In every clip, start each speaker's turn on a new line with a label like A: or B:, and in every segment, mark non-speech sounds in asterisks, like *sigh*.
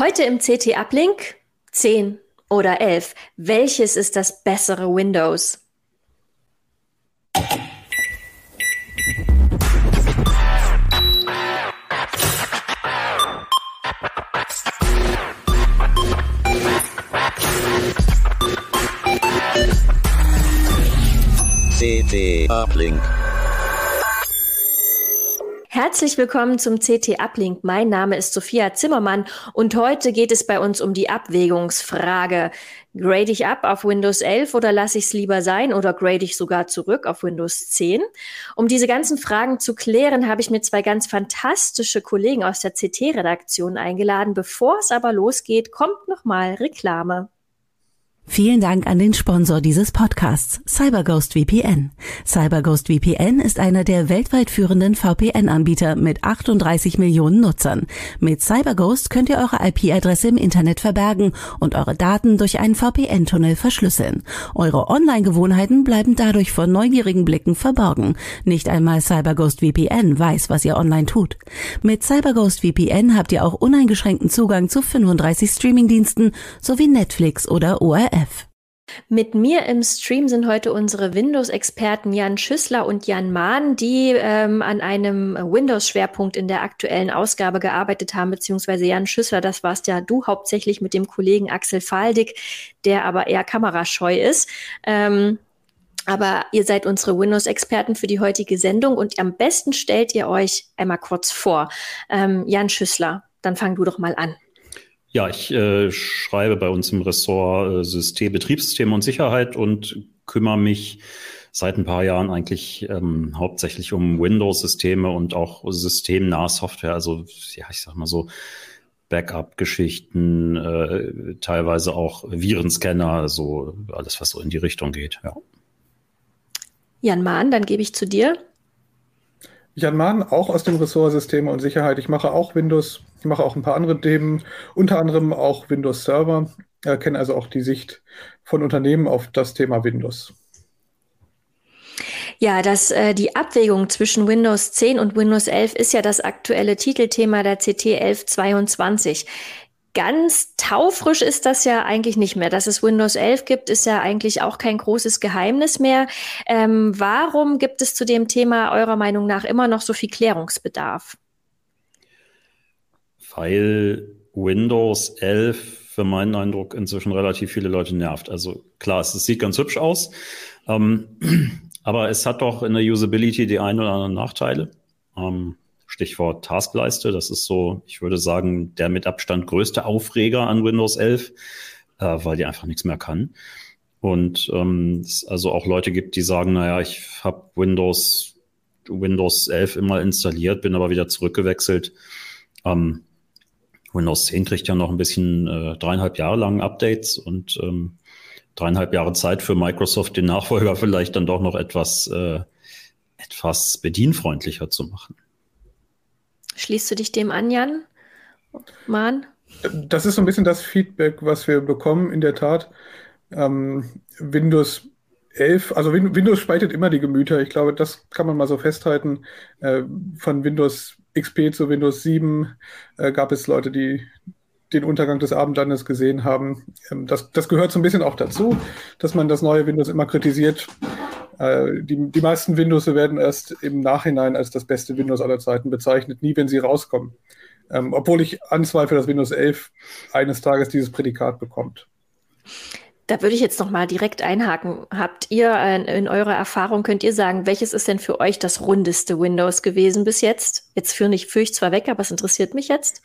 A: Heute im CT Uplink 10 oder 11. Welches ist das bessere Windows?
B: CT Uplink.
A: Herzlich willkommen zum CT Uplink. Mein Name ist Sophia Zimmermann und heute geht es bei uns um die Abwägungsfrage. Grade ich ab auf Windows 11 oder lasse ich es lieber sein oder grade ich sogar zurück auf Windows 10? Um diese ganzen Fragen zu klären, habe ich mir zwei ganz fantastische Kollegen aus der CT-Redaktion eingeladen. Bevor es aber losgeht, kommt nochmal Reklame.
C: Vielen Dank an den Sponsor dieses Podcasts, CyberGhost VPN. CyberGhost VPN ist einer der weltweit führenden VPN-Anbieter mit 38 Millionen Nutzern. Mit CyberGhost könnt ihr eure IP-Adresse im Internet verbergen und eure Daten durch einen VPN-Tunnel verschlüsseln. Eure Online-Gewohnheiten bleiben dadurch vor neugierigen Blicken verborgen. Nicht einmal CyberGhost VPN weiß, was ihr online tut. Mit CyberGhost VPN habt ihr auch uneingeschränkten Zugang zu 35 Streamingdiensten sowie Netflix oder ORF.
A: Mit mir im Stream sind heute unsere Windows-Experten Jan Schüssler und Jan Mahn, die ähm, an einem Windows-Schwerpunkt in der aktuellen Ausgabe gearbeitet haben, beziehungsweise Jan Schüssler, das warst ja du hauptsächlich mit dem Kollegen Axel Faldig, der aber eher kamerascheu ist. Ähm, aber ihr seid unsere Windows-Experten für die heutige Sendung und am besten stellt ihr euch einmal kurz vor. Ähm, Jan Schüssler, dann fang du doch mal an.
D: Ja, ich äh, schreibe bei uns im Ressort äh, System, Betriebssysteme und Sicherheit und kümmere mich seit ein paar Jahren eigentlich ähm, hauptsächlich um Windows-Systeme und auch systemnahe Software. Also ja, ich sag mal so Backup-Geschichten, äh, teilweise auch Virenscanner, so alles, was so in die Richtung geht. Ja.
A: Jan Mahn, dann gebe ich zu dir.
E: Jan Mahn, auch aus dem Ressort Systeme und Sicherheit. Ich mache auch Windows, ich mache auch ein paar andere Themen, unter anderem auch Windows Server, äh, kenne also auch die Sicht von Unternehmen auf das Thema Windows.
A: Ja, das, äh, die Abwägung zwischen Windows 10 und Windows 11 ist ja das aktuelle Titelthema der CT 1122 ganz taufrisch ist das ja eigentlich nicht mehr. Dass es Windows 11 gibt, ist ja eigentlich auch kein großes Geheimnis mehr. Ähm, warum gibt es zu dem Thema eurer Meinung nach immer noch so viel Klärungsbedarf?
D: Weil Windows 11 für meinen Eindruck inzwischen relativ viele Leute nervt. Also klar, es, sieht ganz hübsch aus, ähm, *clears throat* aber es hat doch in der Usability die ein oder anderen Nachteile. Ähm, Stichwort Taskleiste. Das ist so, ich würde sagen, der mit Abstand größte Aufreger an Windows 11, äh, weil die einfach nichts mehr kann. Und ähm, es also auch Leute gibt, die sagen, naja, ich habe Windows, Windows 11 immer installiert, bin aber wieder zurückgewechselt. Ähm, Windows 10 kriegt ja noch ein bisschen äh, dreieinhalb Jahre lang Updates und ähm, dreieinhalb Jahre Zeit für Microsoft, den Nachfolger vielleicht dann doch noch etwas, äh, etwas bedienfreundlicher zu machen.
A: Schließt du dich dem an, Jan? Mann?
E: Das ist so ein bisschen das Feedback, was wir bekommen, in der Tat. Ähm, Windows 11, also Windows spaltet immer die Gemüter. Ich glaube, das kann man mal so festhalten. Äh, von Windows XP zu Windows 7 äh, gab es Leute, die den Untergang des Abendlandes gesehen haben. Ähm, das, das gehört so ein bisschen auch dazu, dass man das neue Windows immer kritisiert. Äh, die, die meisten Windows werden erst im Nachhinein als das beste Windows aller Zeiten bezeichnet, nie wenn sie rauskommen. Ähm, obwohl ich anzweifle, dass Windows 11 eines Tages dieses Prädikat bekommt.
A: Da würde ich jetzt noch mal direkt einhaken. Habt ihr äh, in eurer Erfahrung, könnt ihr sagen, welches ist denn für euch das rundeste Windows gewesen bis jetzt? Jetzt führe ich, führe ich zwar weg, aber es interessiert mich jetzt.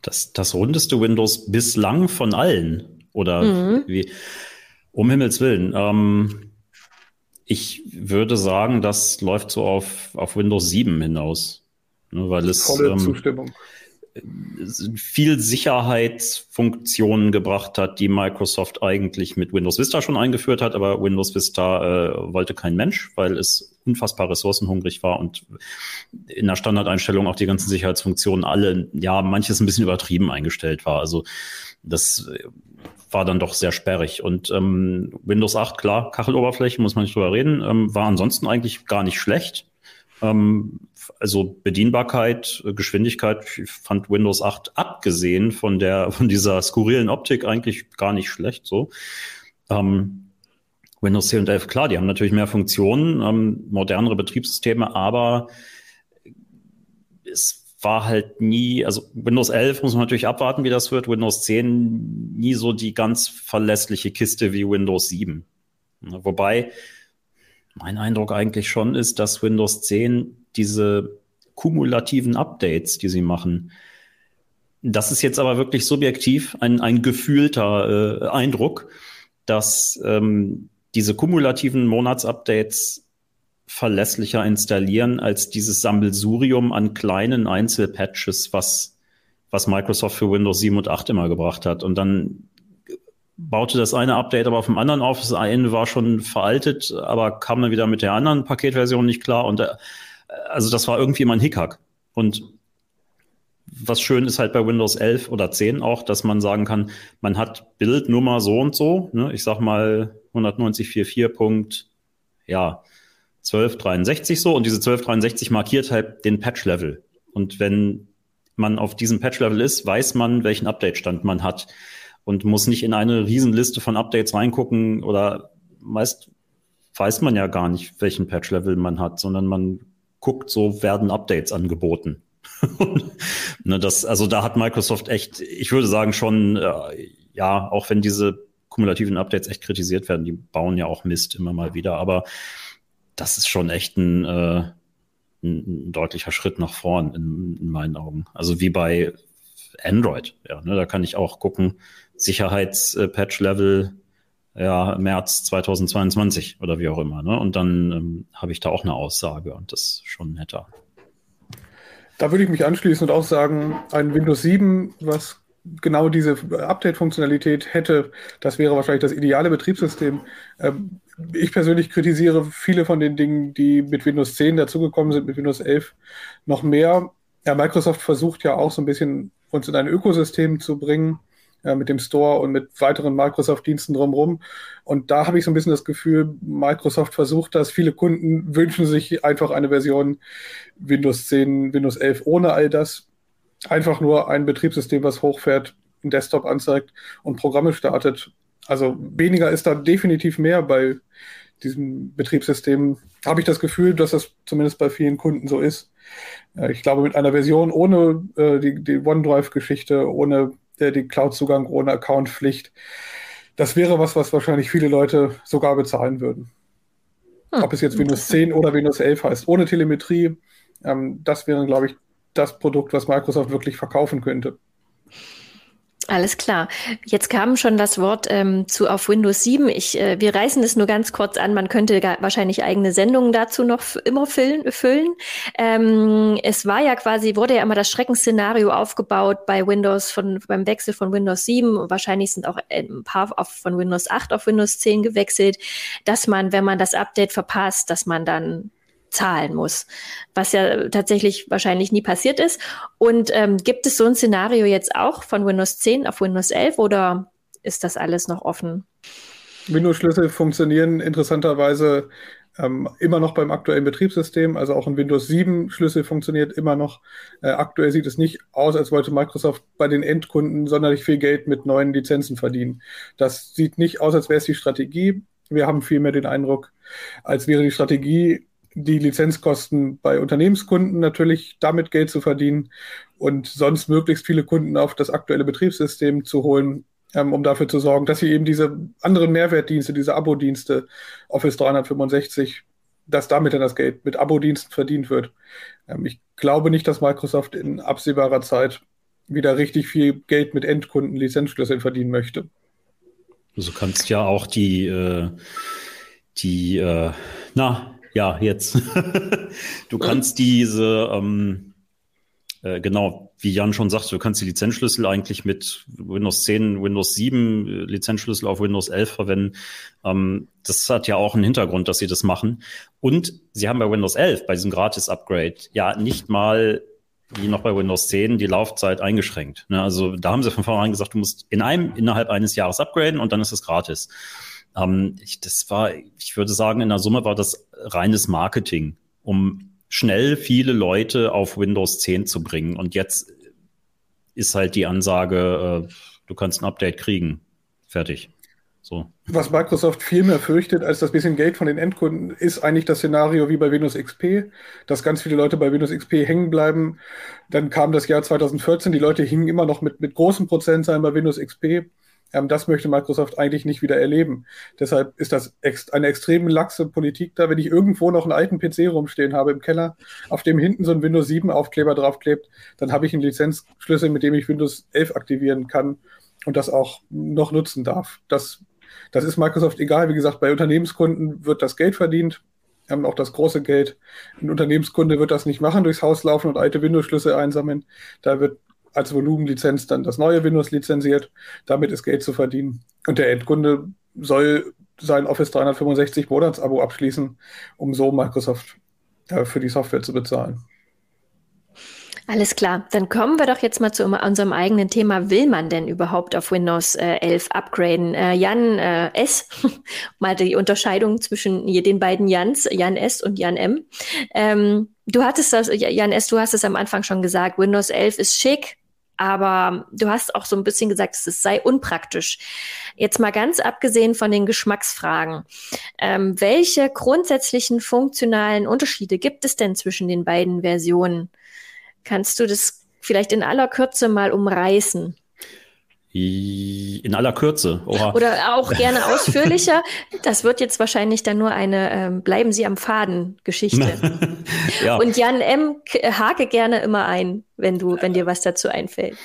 D: Das, das rundeste Windows bislang von allen? Oder mhm. wie? Um Himmels Willen. Ähm, ich würde sagen, das läuft so auf, auf Windows 7 hinaus. Ne, weil es
E: Volle ähm, Zustimmung.
D: Viel Sicherheitsfunktionen gebracht hat, die Microsoft eigentlich mit Windows Vista schon eingeführt hat, aber Windows Vista äh, wollte kein Mensch, weil es unfassbar ressourcenhungrig war und in der Standardeinstellung auch die ganzen Sicherheitsfunktionen alle, ja, manches ein bisschen übertrieben eingestellt war. Also das war dann doch sehr sperrig. Und ähm, Windows 8, klar, Kacheloberfläche, muss man nicht drüber reden, ähm, war ansonsten eigentlich gar nicht schlecht. Ähm, also Bedienbarkeit, Geschwindigkeit, ich fand Windows 8 abgesehen von der, *laughs* von dieser skurrilen Optik eigentlich gar nicht schlecht so. Ähm, Windows 10 und 11, klar, die haben natürlich mehr Funktionen, ähm, modernere Betriebssysteme, aber es war halt nie, also Windows 11 muss man natürlich abwarten, wie das wird. Windows 10 nie so die ganz verlässliche Kiste wie Windows 7. Wobei mein Eindruck eigentlich schon ist, dass Windows 10 diese kumulativen Updates, die sie machen, das ist jetzt aber wirklich subjektiv ein, ein gefühlter äh, Eindruck, dass ähm, diese kumulativen Monatsupdates verlässlicher installieren als dieses Sammelsurium an kleinen Einzelpatches, was, was Microsoft für Windows 7 und 8 immer gebracht hat. Und dann baute das eine Update aber auf dem anderen auf. Das eine war schon veraltet, aber kam dann wieder mit der anderen Paketversion nicht klar. Und äh, also das war irgendwie immer ein Hickhack. Und was schön ist halt bei Windows 11 oder 10 auch, dass man sagen kann, man hat Bildnummer so und so. Ne? Ich sag mal 190.44. Ja, 1263 so und diese 1263 markiert halt den Patch-Level. Und wenn man auf diesem Patch-Level ist, weiß man, welchen Update-Stand man hat und muss nicht in eine Riesenliste von Updates reingucken oder meist weiß man ja gar nicht, welchen Patch-Level man hat, sondern man guckt, so werden Updates angeboten. *laughs* ne, das, also da hat Microsoft echt, ich würde sagen schon, äh, ja, auch wenn diese kumulativen Updates echt kritisiert werden, die bauen ja auch Mist immer mal wieder, aber das ist schon echt ein, äh, ein, ein deutlicher Schritt nach vorn in, in, meinen Augen. Also wie bei Android, ja, ne, da kann ich auch gucken, Sicherheitspatch-Level, ja, März 2022 oder wie auch immer, ne? Und dann ähm, habe ich da auch eine Aussage und das ist schon netter.
E: Da würde ich mich anschließen und auch sagen, ein Windows 7, was genau diese Update-Funktionalität hätte, das wäre wahrscheinlich das ideale Betriebssystem. Ähm, ich persönlich kritisiere viele von den Dingen, die mit Windows 10 dazugekommen sind, mit Windows 11 noch mehr. Ja, Microsoft versucht ja auch so ein bisschen uns in ein Ökosystem zu bringen, ja, mit dem Store und mit weiteren Microsoft-Diensten drumherum. Und da habe ich so ein bisschen das Gefühl, Microsoft versucht das. Viele Kunden *laughs* wünschen sich einfach eine Version Windows 10, Windows 11 ohne all das. Einfach nur ein Betriebssystem, was hochfährt, einen Desktop anzeigt und Programme startet. Also weniger ist da definitiv mehr bei diesem Betriebssystem. Habe ich das Gefühl, dass das zumindest bei vielen Kunden so ist. Ich glaube, mit einer Version ohne äh, die, die OneDrive-Geschichte, ohne äh, den Cloud-Zugang, ohne Account-Pflicht, das wäre was, was wahrscheinlich viele Leute sogar bezahlen würden. Hm. Ob es jetzt Windows 10 oder Windows 11 heißt, ohne Telemetrie, ähm, das wäre, glaube ich, das Produkt, was Microsoft wirklich verkaufen könnte.
A: Alles klar. Jetzt kam schon das Wort ähm, zu auf Windows 7. Ich, äh, wir reißen es nur ganz kurz an. Man könnte gar, wahrscheinlich eigene Sendungen dazu noch immer füllen. füllen. Ähm, es war ja quasi, wurde ja immer das Schreckensszenario aufgebaut bei Windows von, beim Wechsel von Windows 7. Wahrscheinlich sind auch ein paar auf, von Windows 8 auf Windows 10 gewechselt, dass man, wenn man das Update verpasst, dass man dann zahlen muss, was ja tatsächlich wahrscheinlich nie passiert ist. Und ähm, gibt es so ein Szenario jetzt auch von Windows 10 auf Windows 11 oder ist das alles noch offen?
E: Windows-Schlüssel funktionieren interessanterweise ähm, immer noch beim aktuellen Betriebssystem, also auch ein Windows 7 Schlüssel funktioniert immer noch. Äh, aktuell sieht es nicht aus, als wollte Microsoft bei den Endkunden sonderlich viel Geld mit neuen Lizenzen verdienen. Das sieht nicht aus, als wäre es die Strategie. Wir haben vielmehr den Eindruck, als wäre die Strategie, die Lizenzkosten bei Unternehmenskunden natürlich damit Geld zu verdienen und sonst möglichst viele Kunden auf das aktuelle Betriebssystem zu holen, ähm, um dafür zu sorgen, dass sie eben diese anderen Mehrwertdienste, diese Abo-Dienste, Office 365, dass damit dann das Geld mit Abo-Diensten verdient wird. Ähm, ich glaube nicht, dass Microsoft in absehbarer Zeit wieder richtig viel Geld mit Endkunden Lizenzschlüsseln verdienen möchte.
D: Du kannst ja auch die, äh, die, äh, na, ja, jetzt. *laughs* du kannst diese, ähm, äh, genau, wie Jan schon sagte, du kannst die Lizenzschlüssel eigentlich mit Windows 10, Windows 7 äh, Lizenzschlüssel auf Windows 11 verwenden. Ähm, das hat ja auch einen Hintergrund, dass sie das machen. Und sie haben bei Windows 11, bei diesem Gratis-Upgrade, ja nicht mal wie noch bei Windows 10 die Laufzeit eingeschränkt. Ne? Also da haben sie von vornherein gesagt, du musst in einem innerhalb eines Jahres upgraden und dann ist es gratis. Ähm, ich, das war, ich würde sagen, in der Summe war das reines Marketing, um schnell viele Leute auf Windows 10 zu bringen. Und jetzt ist halt die Ansage, äh, du kannst ein Update kriegen. Fertig. So.
E: Was Microsoft viel mehr fürchtet als das bisschen Geld von den Endkunden, ist eigentlich das Szenario wie bei Windows XP, dass ganz viele Leute bei Windows XP hängen bleiben. Dann kam das Jahr 2014, die Leute hingen immer noch mit, mit großen Prozentzahlen bei Windows XP. Ähm, das möchte Microsoft eigentlich nicht wieder erleben. Deshalb ist das ex eine extrem laxe Politik da. Wenn ich irgendwo noch einen alten PC rumstehen habe im Keller, auf dem hinten so ein Windows 7 Aufkleber draufklebt, dann habe ich einen Lizenzschlüssel, mit dem ich Windows 11 aktivieren kann und das auch noch nutzen darf. Das, das ist Microsoft egal. Wie gesagt, bei Unternehmenskunden wird das Geld verdient haben auch das große Geld. Ein Unternehmenskunde wird das nicht machen, durchs Haus laufen und alte Windows-Schlüssel einsammeln. Da wird als Volumenlizenz dann das neue Windows lizenziert. Damit ist Geld zu verdienen. Und der Endkunde soll sein Office 365 Monatsabo abschließen, um so Microsoft äh, für die Software zu bezahlen.
A: Alles klar, dann kommen wir doch jetzt mal zu unserem eigenen Thema. Will man denn überhaupt auf Windows äh, 11 upgraden? Äh, Jan äh, S, *laughs* mal die Unterscheidung zwischen den beiden Jans, Jan S und Jan M. Ähm, du hattest das, Jan S, du hast es am Anfang schon gesagt, Windows 11 ist schick, aber du hast auch so ein bisschen gesagt, es sei unpraktisch. Jetzt mal ganz abgesehen von den Geschmacksfragen. Ähm, welche grundsätzlichen funktionalen Unterschiede gibt es denn zwischen den beiden Versionen? Kannst du das vielleicht in aller Kürze mal umreißen?
D: In aller Kürze.
A: Oha. Oder auch gerne ausführlicher. Das wird jetzt wahrscheinlich dann nur eine ähm, Bleiben Sie am Faden Geschichte. *laughs* ja. Und Jan M. hake gerne immer ein, wenn du, wenn dir was dazu einfällt.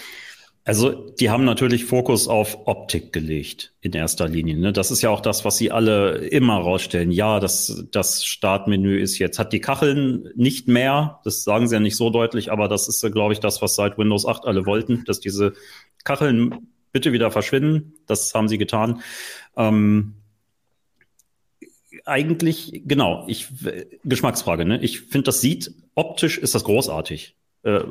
D: Also die haben natürlich Fokus auf Optik gelegt in erster Linie. Ne? Das ist ja auch das, was sie alle immer rausstellen. Ja, das, das Startmenü ist jetzt, hat die Kacheln nicht mehr. Das sagen sie ja nicht so deutlich, aber das ist, glaube ich, das, was seit Windows 8 alle wollten, dass diese Kacheln bitte wieder verschwinden. Das haben sie getan. Ähm, eigentlich, genau, ich, Geschmacksfrage, ne? Ich finde, das sieht, optisch ist das großartig. Äh,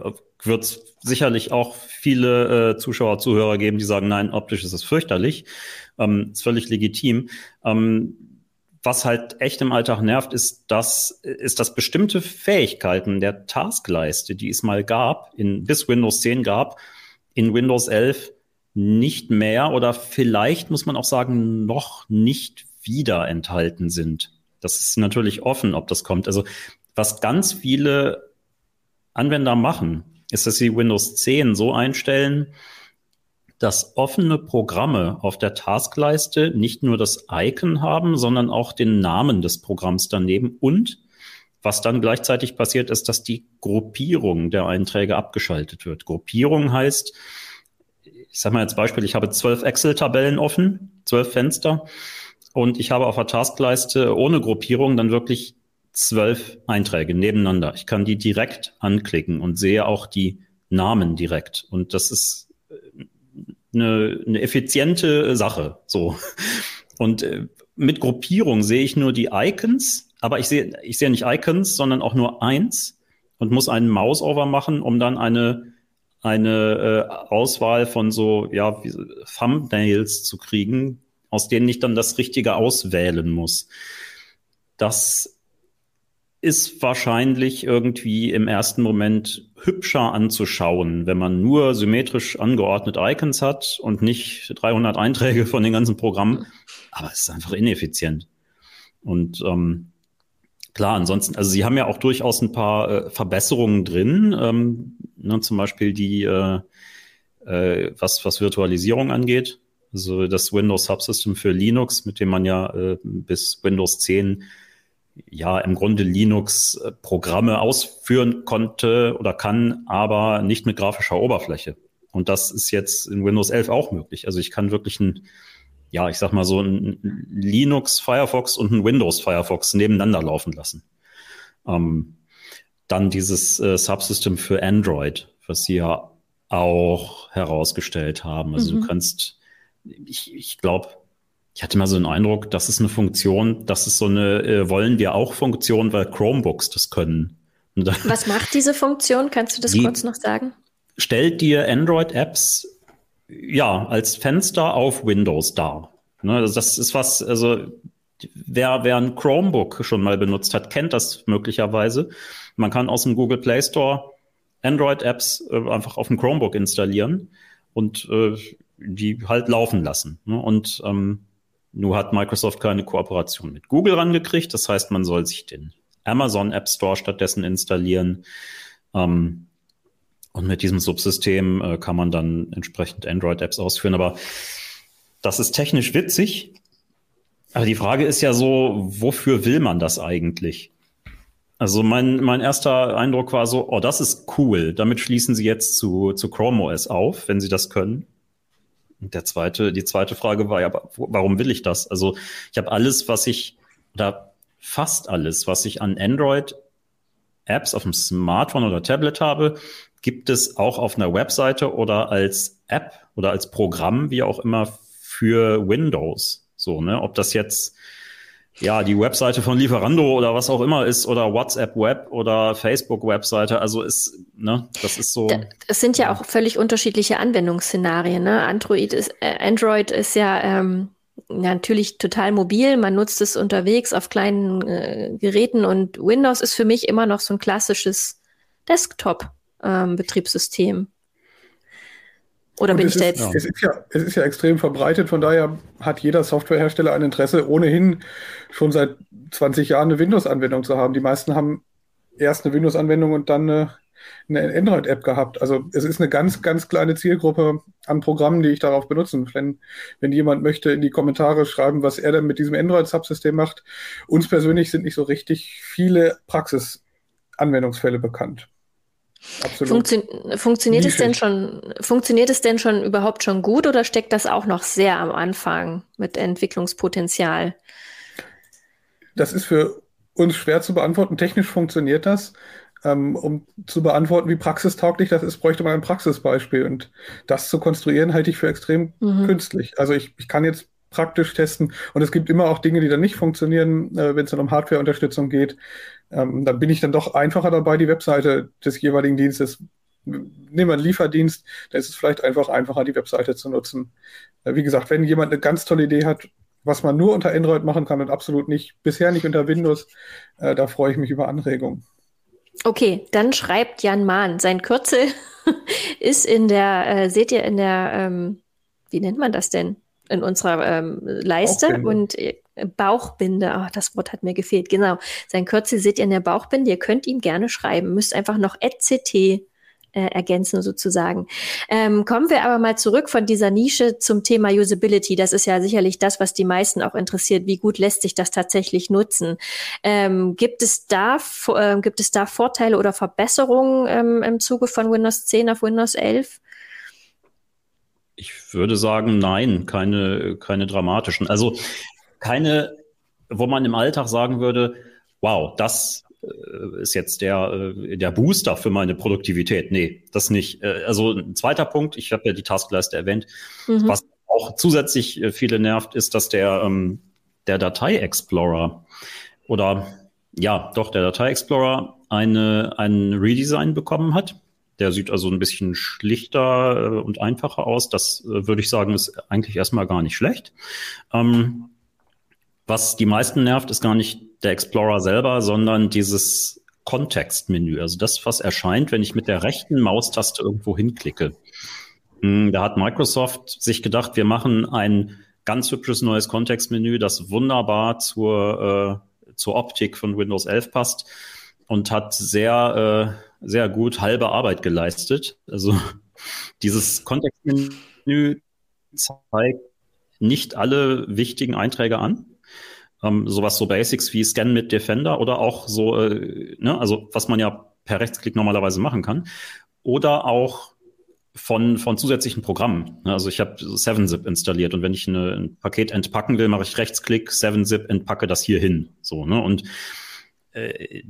D: Wird es sicherlich auch viele äh, Zuschauer, Zuhörer geben, die sagen, nein, optisch ist es fürchterlich. Ähm, ist völlig legitim. Ähm, was halt echt im Alltag nervt, ist, dass, ist, dass bestimmte Fähigkeiten der Taskleiste, die es mal gab, in, bis Windows 10 gab, in Windows 11 nicht mehr oder vielleicht muss man auch sagen, noch nicht wieder enthalten sind. Das ist natürlich offen, ob das kommt. Also was ganz viele Anwender machen, ist, dass sie Windows 10 so einstellen, dass offene Programme auf der Taskleiste nicht nur das Icon haben, sondern auch den Namen des Programms daneben und was dann gleichzeitig passiert, ist, dass die Gruppierung der Einträge abgeschaltet wird. Gruppierung heißt, ich sage mal als Beispiel, ich habe zwölf Excel-Tabellen offen, zwölf Fenster und ich habe auf der Taskleiste ohne Gruppierung dann wirklich zwölf Einträge nebeneinander. Ich kann die direkt anklicken und sehe auch die Namen direkt. Und das ist eine, eine effiziente Sache. So. Und äh, mit Gruppierung sehe ich nur die Icons, aber ich sehe, ich sehe nicht Icons, sondern auch nur eins und muss einen Mouseover machen, um dann eine eine äh, Auswahl von so ja wie, Thumbnails zu kriegen, aus denen ich dann das Richtige auswählen muss. Das ist wahrscheinlich irgendwie im ersten Moment hübscher anzuschauen, wenn man nur symmetrisch angeordnete Icons hat und nicht 300 Einträge von den ganzen Programmen. Aber es ist einfach ineffizient. Und ähm, Klar, ansonsten, also Sie haben ja auch durchaus ein paar äh, Verbesserungen drin, ähm, ne, zum Beispiel die, äh, äh, was, was Virtualisierung angeht. Also das Windows Subsystem für Linux, mit dem man ja äh, bis Windows 10 ja im Grunde Linux-Programme ausführen konnte oder kann, aber nicht mit grafischer Oberfläche. Und das ist jetzt in Windows 11 auch möglich. Also ich kann wirklich ein ja, ich sag mal so ein Linux Firefox und ein Windows Firefox nebeneinander laufen lassen. Ähm, dann dieses äh, Subsystem für Android, was sie ja auch herausgestellt haben. Also mhm. du kannst, ich, ich glaube, ich hatte mal so einen Eindruck, das ist eine Funktion, das ist so eine äh, wollen wir auch Funktion, weil Chromebooks das können.
A: Was macht diese Funktion? Kannst du das kurz noch sagen?
D: Stellt dir Android-Apps ja, als Fenster auf Windows dar. Ne, also das ist was, also wer, wer ein Chromebook schon mal benutzt hat, kennt das möglicherweise. Man kann aus dem Google Play Store Android-Apps äh, einfach auf dem Chromebook installieren und äh, die halt laufen lassen. Ne? Und ähm, nur hat Microsoft keine Kooperation mit Google rangekriegt. Das heißt, man soll sich den Amazon App Store stattdessen installieren. Ähm, und mit diesem Subsystem äh, kann man dann entsprechend Android-Apps ausführen. Aber das ist technisch witzig. Aber die Frage ist ja so, wofür will man das eigentlich? Also mein, mein erster Eindruck war so, oh, das ist cool. Damit schließen sie jetzt zu, zu Chrome OS auf, wenn sie das können. Und der zweite, die zweite Frage war ja, warum will ich das? Also ich habe alles, was ich, oder fast alles, was ich an Android-Apps auf dem Smartphone oder Tablet habe, gibt es auch auf einer Webseite oder als App oder als Programm, wie auch immer, für Windows. So, ne? Ob das jetzt ja die Webseite von Lieferando oder was auch immer ist oder WhatsApp Web oder Facebook Webseite. Also ist, ne, das ist so.
A: Es sind ja auch völlig unterschiedliche Anwendungsszenarien. Ne? Android ist, äh, Android ist ja ähm, natürlich total mobil. Man nutzt es unterwegs auf kleinen äh, Geräten und Windows ist für mich immer noch so ein klassisches Desktop ähm, Betriebssystem. Oder
E: Und
A: bin
E: es
A: ich da
E: ist,
A: jetzt?
E: es, ist ja, es ist ja extrem verbreitet, von daher hat jeder Softwarehersteller ein Interesse, ohnehin schon seit 20 Jahren eine Windows-Anwendung zu haben. Die meisten haben erst eine Windows-Anwendung und dann eine, eine Android-App gehabt. Also es ist eine ganz, ganz kleine Zielgruppe an Programmen, die ich darauf benutzen. Wenn, wenn jemand möchte, in die Kommentare schreiben, was er denn mit diesem Android-Subsystem macht. Uns persönlich sind nicht so richtig viele Praxis-Anwendungsfälle bekannt. Absolut.
A: Funktio funktioniert es denn schon, funktioniert es denn schon überhaupt schon gut oder steckt das auch noch sehr am Anfang mit Entwicklungspotenzial?
E: Das ist für uns schwer zu beantworten. Technisch funktioniert das. Ähm, um zu beantworten, wie praxistauglich das ist, bräuchte man ein Praxisbeispiel. Und das zu konstruieren, halte ich für extrem
A: Mhm.
E: künstlich. Also ich, ich kann jetzt praktisch testen und es gibt immer auch Dinge, die dann nicht funktionieren, äh, wenn es dann um Hardware-Unterstützung geht. Ähm, dann bin ich dann doch einfacher dabei, die Webseite des jeweiligen Dienstes. Nehmen wir einen Lieferdienst, da ist es vielleicht einfach einfacher, die Webseite zu nutzen. Äh, wie gesagt, wenn jemand eine ganz tolle Idee hat, was man nur unter Android machen kann und absolut nicht, bisher nicht unter Windows, äh, da freue ich mich über Anregungen.
A: Okay, dann schreibt Jan Mahn. Sein Kürzel *laughs* ist in der, äh, seht ihr in der, ähm, wie nennt man das denn? In unserer ähm, Leiste
E: Bauchbinde.
A: und äh, Bauchbinde. Ah, das Wort hat mir gefehlt. Genau. Sein Kürzel seht ihr in der Bauchbinde. Ihr könnt ihm gerne schreiben. Müsst einfach noch @ct äh, ergänzen sozusagen. Ähm, kommen wir aber mal zurück von dieser Nische zum Thema Usability. Das ist ja sicherlich das, was die meisten auch interessiert. Wie gut lässt sich das tatsächlich nutzen? Ähm, gibt es da ähm, gibt es da Vorteile oder Verbesserungen ähm, im Zuge von Windows 10 auf Windows 11?
D: Ich würde sagen, nein, keine, keine dramatischen. Also keine, wo man im Alltag sagen würde, wow, das äh, ist jetzt der, äh, der Booster für meine Produktivität. Nee, das nicht. Äh, Also ein zweiter Punkt, ich habe ja die Taskleiste erwähnt,
A: Mhm.
D: was auch zusätzlich viele nervt, ist, dass der, ähm, der Datei-Explorer oder ja, doch, der Datei-Explorer eine, ein Redesign bekommen hat. Der sieht also ein bisschen schlichter äh, und einfacher aus. Das äh, würde ich sagen, ist eigentlich erstmal gar nicht schlecht. Ähm, was die meisten nervt, ist gar nicht der Explorer selber, sondern dieses Kontextmenü. Also das, was erscheint, wenn ich mit der rechten Maustaste irgendwo hinklicke. Hm, Da hat Microsoft sich gedacht, wir machen ein ganz hübsches neues Kontextmenü, das wunderbar zur, äh, zur Optik von Windows 11 passt und hat sehr, äh, sehr gut halbe Arbeit geleistet. Also *laughs* dieses Kontextmenü zeigt nicht alle wichtigen Einträge an. Ähm, sowas so Basics wie Scan mit Defender oder auch so, äh, ne, also was man ja per Rechtsklick normalerweise machen kann. Oder auch von, von zusätzlichen Programmen. Ne, Also ich habe 7-Zip installiert und wenn ich eine, ein Paket entpacken will, mache ich Rechtsklick, 7-Zip, entpacke das hier hin. So, ne? Und äh,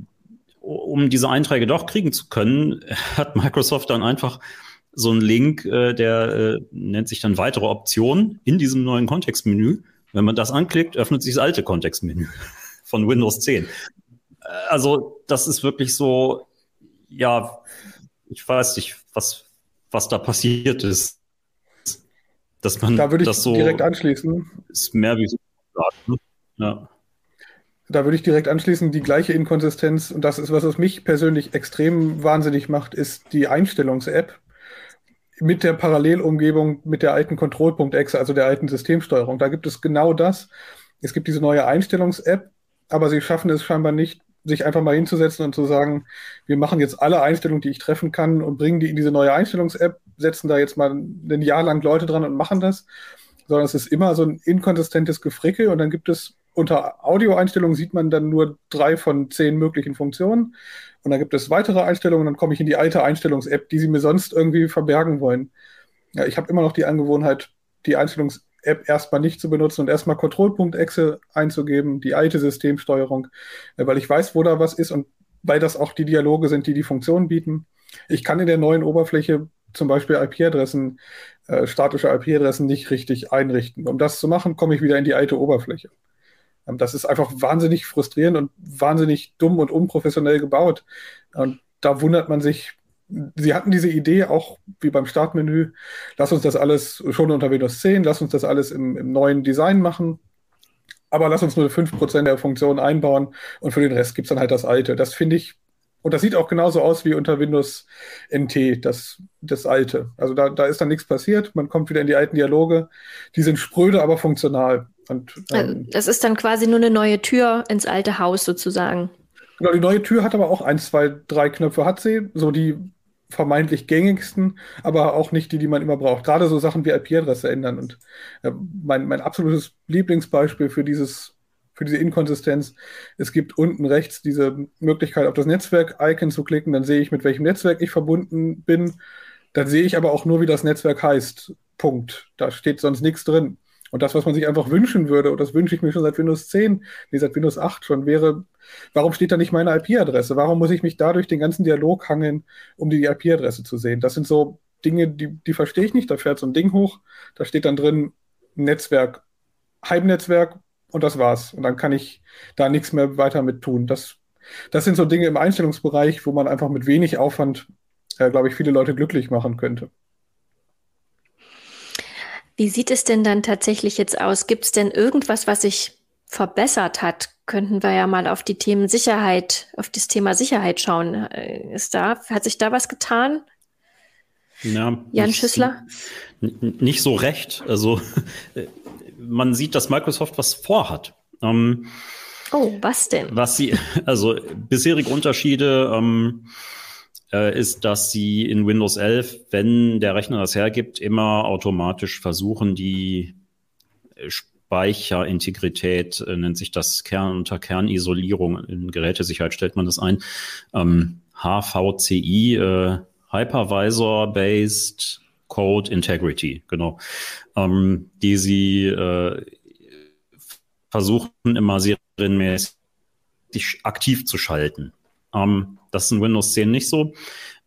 D: um diese Einträge doch kriegen zu können, *laughs* hat Microsoft dann einfach so einen Link, äh, der äh, nennt sich dann weitere Optionen in diesem neuen Kontextmenü. Wenn man das anklickt, öffnet sich das alte Kontextmenü *laughs* von Windows 10. Äh, Also das ist wirklich so, ja, ich weiß nicht, was, was da passiert ist. Dass man
E: Da würde ich
D: das so
E: direkt anschließen.
D: ist mehr wie so. Ja.
E: Da würde ich direkt anschließen, die gleiche Inkonsistenz, und das ist, was es mich persönlich extrem wahnsinnig macht, ist die Einstellungs-App mit der Parallelumgebung mit der alten Kontrollpunkt-Exe, also der alten Systemsteuerung. Da gibt es genau das. Es gibt diese neue Einstellungs-App, aber sie schaffen es scheinbar nicht, sich einfach mal hinzusetzen und zu sagen, wir machen jetzt alle Einstellungen, die ich treffen kann und bringen die in diese neue Einstellungs-App, setzen da jetzt mal ein Jahr lang Leute dran und machen das, sondern es ist immer so ein inkonsistentes Gefrickel und dann gibt es unter Audioeinstellungen sieht man dann nur drei von zehn möglichen Funktionen und dann gibt es weitere Einstellungen, dann komme ich in die alte Einstellungs-App, die sie mir sonst irgendwie verbergen wollen. Ja, ich habe immer noch die Angewohnheit, die Einstellungs App erstmal nicht zu benutzen und erstmal Kontrollpunkt-Exe einzugeben, die alte Systemsteuerung, äh, weil ich weiß, wo da was ist und weil das auch die Dialoge sind, die die Funktionen bieten. Ich kann in der neuen Oberfläche zum Beispiel IP-Adressen, äh, statische IP-Adressen nicht richtig einrichten. Um das zu machen, komme ich wieder in die alte Oberfläche. Ähm, das ist einfach wahnsinnig frustrierend und wahnsinnig dumm und unprofessionell gebaut. Und da wundert man sich, Sie hatten diese Idee auch wie beim Startmenü, lass uns das alles schon unter Windows 10, lass uns das alles im, im neuen Design machen, aber lass uns nur 5% der Funktionen einbauen und für den Rest gibt es dann halt das alte. Das finde ich, und das sieht auch genauso aus wie unter Windows NT, das, das alte. Also da, da ist dann nichts passiert, man kommt wieder in die alten Dialoge, die sind spröde, aber funktional. Und,
A: also ähm, das ist dann quasi nur eine neue Tür ins alte Haus sozusagen.
E: Genau, die neue Tür hat aber auch ein, zwei, drei Knöpfe hat sie, so die vermeintlich gängigsten, aber auch nicht die, die man immer braucht. Gerade so Sachen wie IP-Adresse ändern. Und äh, mein, mein absolutes Lieblingsbeispiel für dieses für diese Inkonsistenz. Es gibt unten rechts diese Möglichkeit, auf das Netzwerk-Icon zu klicken. Dann sehe ich, mit welchem Netzwerk ich verbunden bin. Dann sehe ich aber auch nur, wie das Netzwerk heißt. Punkt. Da steht sonst nichts drin. Und das, was man sich einfach wünschen würde, und das wünsche ich mir schon seit Windows 10, nee, seit Windows 8 schon, wäre, warum steht da nicht meine IP-Adresse? Warum muss ich mich dadurch den ganzen Dialog hangeln, um die IP-Adresse zu sehen? Das sind so Dinge, die, die verstehe ich nicht. Da fährt so ein Ding hoch, da steht dann drin Netzwerk, Heimnetzwerk und das war's. Und dann kann ich da nichts mehr weiter mit tun. Das, das sind so Dinge im Einstellungsbereich, wo man einfach mit wenig Aufwand, äh, glaube ich, viele Leute glücklich machen könnte.
A: Wie sieht es denn dann tatsächlich jetzt aus? Gibt es denn irgendwas, was sich verbessert hat? Könnten wir ja mal auf die Themen Sicherheit, auf das Thema Sicherheit schauen. Äh, ist da, hat sich da was getan?
D: Ja,
A: Jan Schüssler?
D: Nicht so recht. Also man sieht, dass Microsoft was vorhat. Ähm,
A: oh, was denn?
D: Was sie, also bisherige Unterschiede, ähm, äh, ist, dass sie in Windows 11, wenn der Rechner das hergibt, immer automatisch versuchen, die Speicherintegrität, äh, nennt sich das Kern unter Kernisolierung, in Gerätesicherheit stellt man das ein, ähm, HVCI, äh, Hypervisor Based Code Integrity, genau, ähm, die sie äh, versuchen immer serienmäßig aktiv zu schalten. Ähm, das ist in Windows 10 nicht so.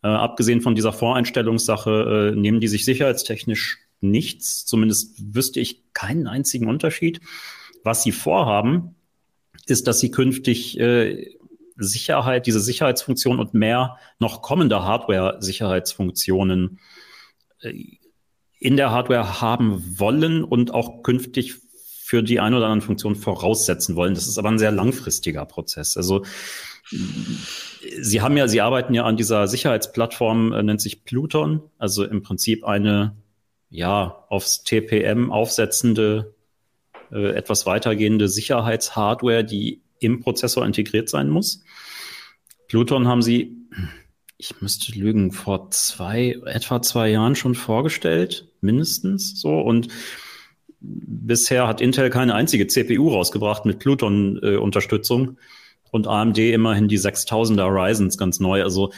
D: Äh, abgesehen von dieser Voreinstellungssache äh, nehmen die sich sicherheitstechnisch nichts. Zumindest wüsste ich keinen einzigen Unterschied. Was sie vorhaben, ist, dass sie künftig äh, Sicherheit, diese Sicherheitsfunktion und mehr noch kommende Hardware-Sicherheitsfunktionen äh, in der Hardware haben wollen und auch künftig für die ein oder anderen Funktion voraussetzen wollen. Das ist aber ein sehr langfristiger Prozess. Also Sie haben ja, Sie arbeiten ja an dieser Sicherheitsplattform, äh, nennt sich Pluton, also im Prinzip eine ja aufs TPM aufsetzende, äh, etwas weitergehende Sicherheitshardware, die im Prozessor integriert sein muss. Pluton haben Sie, ich müsste lügen, vor zwei, etwa zwei Jahren schon vorgestellt, mindestens so und Bisher hat Intel keine einzige CPU rausgebracht mit Pluton-Unterstützung. Äh, und AMD immerhin die 6000er Ryzens ganz neu. Also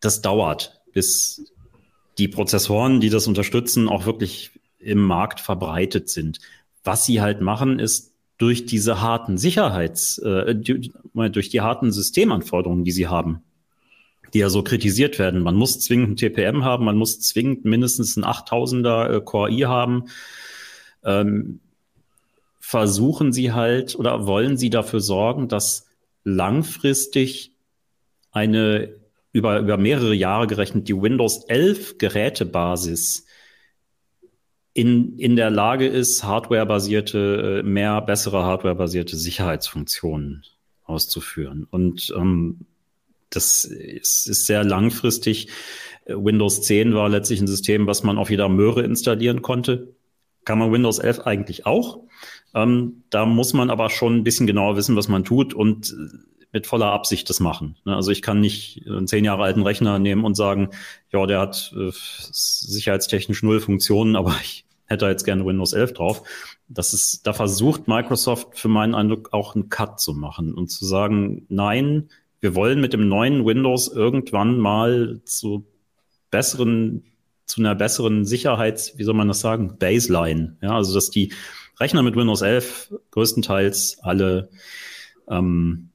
D: das dauert, bis die Prozessoren, die das unterstützen, auch wirklich im Markt verbreitet sind. Was sie halt machen, ist durch diese harten Sicherheits, äh, durch die harten Systemanforderungen, die sie haben, die ja so kritisiert werden. Man muss zwingend ein TPM haben, man muss zwingend mindestens ein 8000er äh, Core i haben. Ähm, versuchen sie halt oder wollen sie dafür sorgen, dass langfristig eine über, über mehrere Jahre gerechnet die Windows 11 Gerätebasis in, in der Lage ist, hardwarebasierte, äh, mehr bessere hardwarebasierte Sicherheitsfunktionen auszuführen. Und ähm, das ist, ist sehr langfristig. Windows 10 war letztlich ein System, was man auf jeder Möhre installieren konnte. Kann man Windows 11 eigentlich auch. Ähm, da muss man aber schon ein bisschen genauer wissen, was man tut und mit voller Absicht das machen. Ne? Also ich kann nicht einen zehn Jahre alten Rechner nehmen und sagen, ja, der hat äh, sicherheitstechnisch null Funktionen, aber ich hätte jetzt gerne Windows 11 drauf. Das ist, da versucht Microsoft für meinen Eindruck auch einen Cut zu machen und zu sagen, nein, wir wollen mit dem neuen Windows irgendwann mal zu besseren, zu einer besseren Sicherheits, wie soll man das sagen, Baseline. Ja, also dass die Rechner mit Windows 11 größtenteils alle ähm,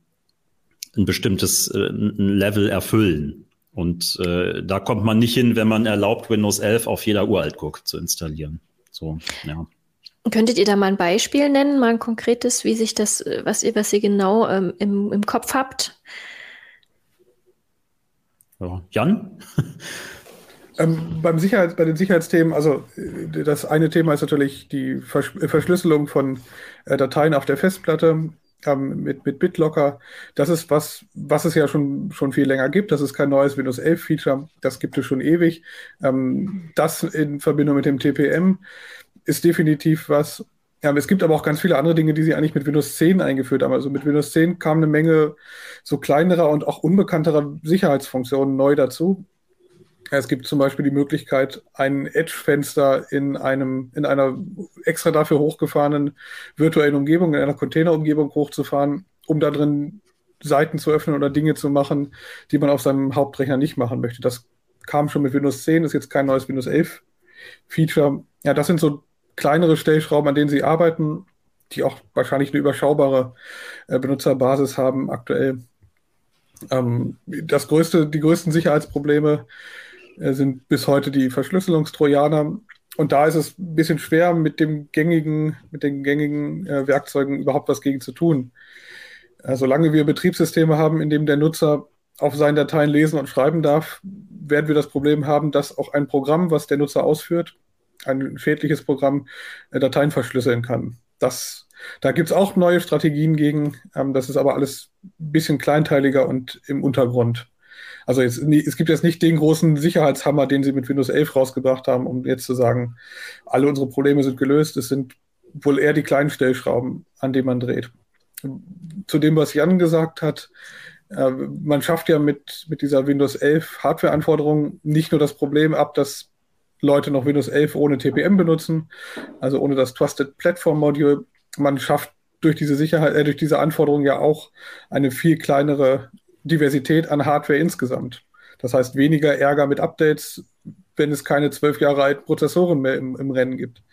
D: ein bestimmtes äh, Level erfüllen. Und äh, da kommt man nicht hin, wenn man erlaubt, Windows 11 auf jeder Uraltguck zu installieren. So, ja.
A: Könntet ihr da mal ein Beispiel nennen, mal ein konkretes, wie sich das, äh, was ihr, was ihr genau ähm, im, im Kopf habt?
D: Ja. Jan? *laughs*
E: Ähm, beim Sicherheit, bei den Sicherheitsthemen, also äh, das eine Thema ist natürlich die Versch Verschlüsselung von äh, Dateien auf der Festplatte ähm, mit, mit BitLocker. Das ist was, was es ja schon, schon viel länger gibt. Das ist kein neues Windows 11 Feature. Das gibt es schon ewig. Ähm, das in Verbindung mit dem TPM ist definitiv was. Ja, es gibt aber auch ganz viele andere Dinge, die sie eigentlich mit Windows 10 eingeführt haben. Also mit Windows 10 kam eine Menge so kleinerer und auch unbekannterer Sicherheitsfunktionen neu dazu. Es gibt zum Beispiel die Möglichkeit, ein Edge-Fenster in einem, in einer extra dafür hochgefahrenen virtuellen Umgebung, in einer Containerumgebung hochzufahren, um da drin Seiten zu öffnen oder Dinge zu machen, die man auf seinem Hauptrechner nicht machen möchte. Das kam schon mit Windows 10, ist jetzt kein neues Windows 11 Feature. Ja, das sind so kleinere Stellschrauben, an denen sie arbeiten, die auch wahrscheinlich eine überschaubare äh, Benutzerbasis haben aktuell. Ähm, das größte, die größten Sicherheitsprobleme sind bis heute die Verschlüsselungstrojaner. Und da ist es ein bisschen schwer, mit dem gängigen, mit den gängigen äh, Werkzeugen überhaupt was gegen zu tun. Äh, solange wir Betriebssysteme haben, in dem der Nutzer auf seinen Dateien lesen und schreiben darf, werden wir das Problem haben, dass auch ein Programm, was der Nutzer ausführt, ein schädliches Programm, äh, Dateien verschlüsseln kann. Das, da gibt es auch neue Strategien gegen. Ähm, das ist aber alles ein bisschen kleinteiliger und im Untergrund. Also jetzt, es gibt jetzt nicht den großen Sicherheitshammer, den sie mit Windows 11 rausgebracht haben, um jetzt zu sagen, alle unsere Probleme sind gelöst. Es sind wohl eher die kleinen Stellschrauben, an denen man dreht. Zu dem, was Jan gesagt hat, äh, man schafft ja mit, mit dieser Windows 11 Hardware-Anforderung nicht nur das Problem ab, dass Leute noch Windows 11 ohne TPM benutzen, also ohne das Trusted Platform Module. Man schafft durch diese Sicherheit, äh, durch diese Anforderung ja auch eine viel kleinere Diversität an Hardware insgesamt. Das heißt, weniger Ärger mit Updates, wenn es keine zwölf Jahre alten Prozessoren mehr im, im Rennen gibt.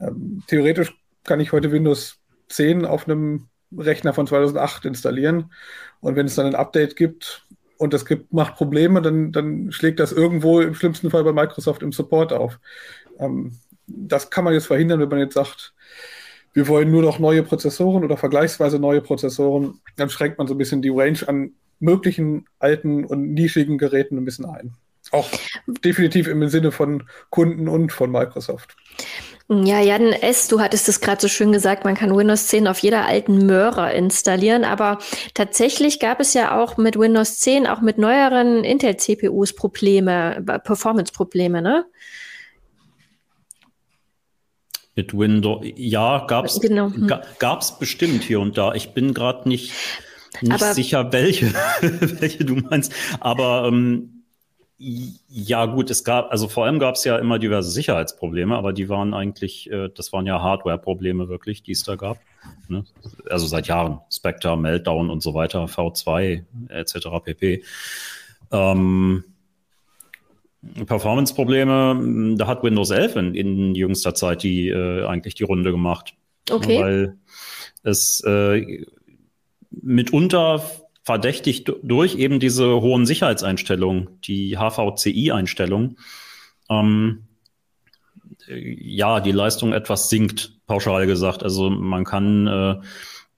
E: Ähm, theoretisch kann ich heute Windows 10 auf einem Rechner von 2008 installieren. Und wenn es dann ein Update gibt und das gibt, macht Probleme, dann, dann schlägt das irgendwo im schlimmsten Fall bei Microsoft im Support auf. Ähm, das kann man jetzt verhindern, wenn man jetzt sagt, wir wollen nur noch neue Prozessoren oder vergleichsweise neue Prozessoren. Dann schränkt man so ein bisschen die Range an möglichen alten und nischigen Geräten ein bisschen ein. Auch definitiv im Sinne von Kunden und von Microsoft.
A: Ja, Jan S., du hattest es gerade so schön gesagt, man kann Windows 10 auf jeder alten Möhre installieren, aber tatsächlich gab es ja auch mit Windows 10, auch mit neueren Intel-CPUs Probleme, Performance-Probleme, ne?
D: Mit Windows, ja, gab es genau. Hm. gab's bestimmt hier und da. Ich bin gerade nicht nicht aber, sicher, welche, *laughs* welche du meinst. Aber ähm, ja, gut, es gab, also vor allem gab es ja immer diverse Sicherheitsprobleme, aber die waren eigentlich, äh, das waren ja Hardware-Probleme wirklich, die es da gab. Ne? Also seit Jahren. Spectre, Meltdown und so weiter, V2 etc. pp. Ähm, Performance-Probleme, da hat Windows 11 in, in jüngster Zeit die äh, eigentlich die Runde gemacht.
A: Okay.
D: Weil es äh, mitunter verdächtig durch eben diese hohen Sicherheitseinstellungen, die HVCI-Einstellungen, ähm, ja, die Leistung etwas sinkt, pauschal gesagt. Also man kann äh,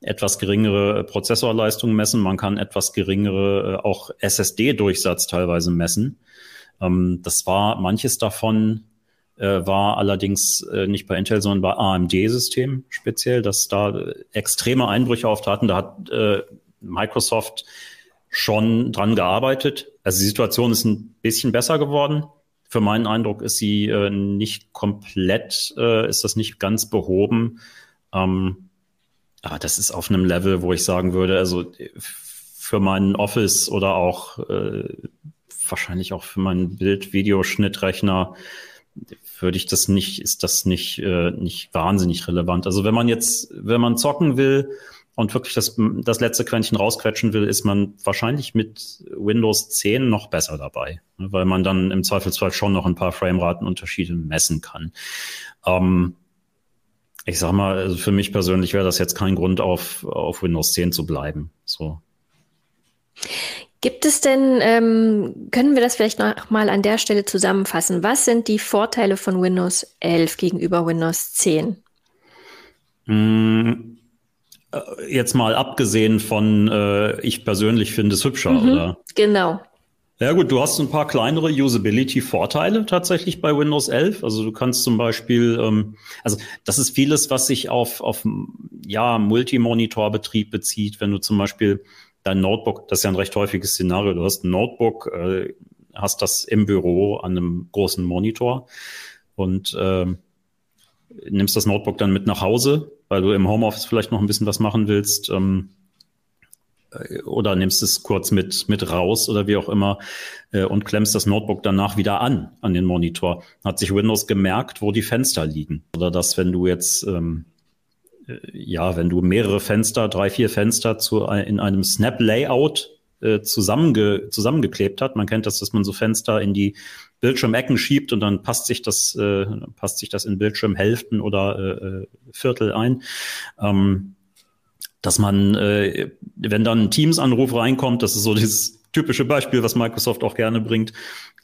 D: etwas geringere Prozessorleistung messen, man kann etwas geringere äh, auch SSD-Durchsatz teilweise messen. Ähm, das war manches davon äh, war allerdings äh, nicht bei Intel, sondern bei AMD-Systemen speziell, dass da extreme Einbrüche auftraten. Da hat äh, Microsoft schon dran gearbeitet. Also die Situation ist ein bisschen besser geworden. Für meinen Eindruck ist sie äh, nicht komplett, äh, ist das nicht ganz behoben. Ähm, aber das ist auf einem Level, wo ich sagen würde, also für meinen Office oder auch äh, wahrscheinlich auch für meinen Bild-Videoschnittrechner würde ich das nicht, ist das nicht, äh, nicht wahnsinnig relevant. Also wenn man jetzt, wenn man zocken will und wirklich das, das letzte Quäntchen rausquetschen will, ist man wahrscheinlich mit Windows 10 noch besser dabei, ne, weil man dann im Zweifelsfall schon noch ein paar Frameratenunterschiede messen kann. Ähm, ich sag mal, also für mich persönlich wäre das jetzt kein Grund, auf, auf Windows 10 zu bleiben. So.
A: Gibt es denn, ähm, können wir das vielleicht noch mal an der Stelle zusammenfassen? Was sind die Vorteile von Windows 11 gegenüber Windows 10?
D: Mm, äh, jetzt mal abgesehen von, äh, ich persönlich finde es hübscher, mhm, oder?
A: Genau.
D: Ja gut, du hast ein paar kleinere Usability-Vorteile tatsächlich bei Windows 11. Also du kannst zum Beispiel, ähm, also das ist vieles, was sich auf, auf ja, Multimonitor-Betrieb bezieht. Wenn du zum Beispiel dein Notebook, das ist ja ein recht häufiges Szenario, du hast ein Notebook, äh, hast das im Büro an einem großen Monitor und äh, nimmst das Notebook dann mit nach Hause, weil du im Homeoffice vielleicht noch ein bisschen was machen willst. Ähm, äh, oder nimmst es kurz mit, mit raus oder wie auch immer äh, und klemmst das Notebook danach wieder an, an den Monitor. Hat sich Windows gemerkt, wo die Fenster liegen. Oder dass, wenn du jetzt ähm, äh, ja, wenn du mehrere Fenster, drei, vier Fenster zu, in einem Snap-Layout äh, zusammenge, zusammengeklebt hat. Man kennt das, dass man so Fenster in die Bildschirmecken schiebt und dann passt sich das, äh, passt sich das in Bildschirmhälften oder äh, äh, Viertel ein. Ähm, dass man, äh, wenn dann ein Teams-Anruf reinkommt, das ist so dieses typische Beispiel, was Microsoft auch gerne bringt,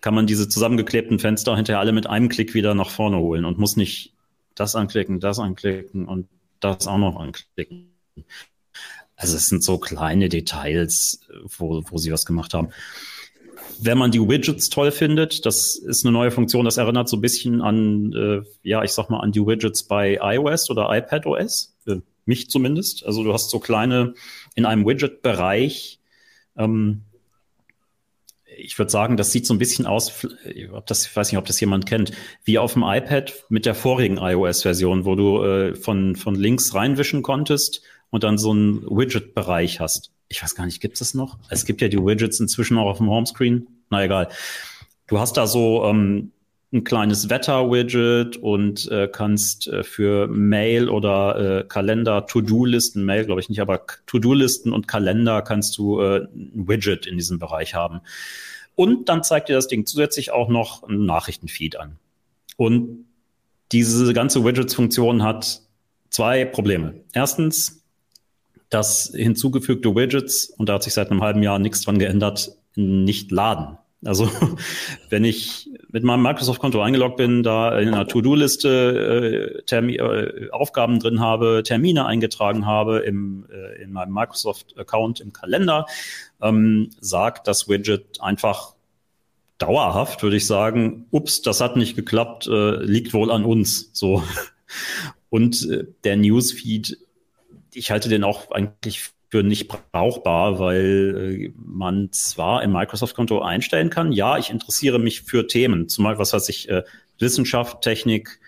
D: kann man diese zusammengeklebten Fenster hinterher alle mit einem Klick wieder nach vorne holen und muss nicht das anklicken, das anklicken und das auch noch anklicken. Also es sind so kleine Details, wo, wo sie was gemacht haben. Wenn man die Widgets toll findet, das ist eine neue Funktion, das erinnert so ein bisschen an, äh, ja, ich sag mal, an die Widgets bei iOS oder iPadOS, äh, mich zumindest. Also du hast so kleine, in einem Widget-Bereich, ähm, ich würde sagen, das sieht so ein bisschen aus, ob das, ich weiß nicht, ob das jemand kennt, wie auf dem iPad mit der vorigen iOS-Version, wo du äh, von, von links reinwischen konntest und dann so einen Widget-Bereich hast. Ich weiß gar nicht, gibt es das noch? Es gibt ja die Widgets inzwischen auch auf dem Homescreen. Na egal. Du hast da so ähm, ein kleines Wetter-Widget und äh, kannst äh, für Mail oder äh, Kalender, To-Do-Listen, Mail glaube ich nicht, aber To-Do-Listen und Kalender kannst du äh, ein Widget in diesem Bereich haben. Und dann zeigt dir das Ding zusätzlich auch noch einen Nachrichtenfeed an. Und diese ganze Widgets-Funktion hat zwei Probleme. Erstens, dass hinzugefügte Widgets, und da hat sich seit einem halben Jahr nichts dran geändert, nicht laden. Also *laughs* wenn ich mit meinem Microsoft-Konto eingeloggt bin, da in einer To-Do-Liste äh, äh, Aufgaben drin habe, Termine eingetragen habe im, äh, in meinem Microsoft-Account im Kalender, ähm, sagt das Widget einfach dauerhaft, würde ich sagen, ups, das hat nicht geklappt, äh, liegt wohl an uns. So. *laughs* Und äh, der Newsfeed, ich halte den auch eigentlich für nicht brauchbar, weil äh, man zwar im Microsoft-Konto einstellen kann, ja, ich interessiere mich für Themen, zumal was weiß ich, äh, Wissenschaft, Technik,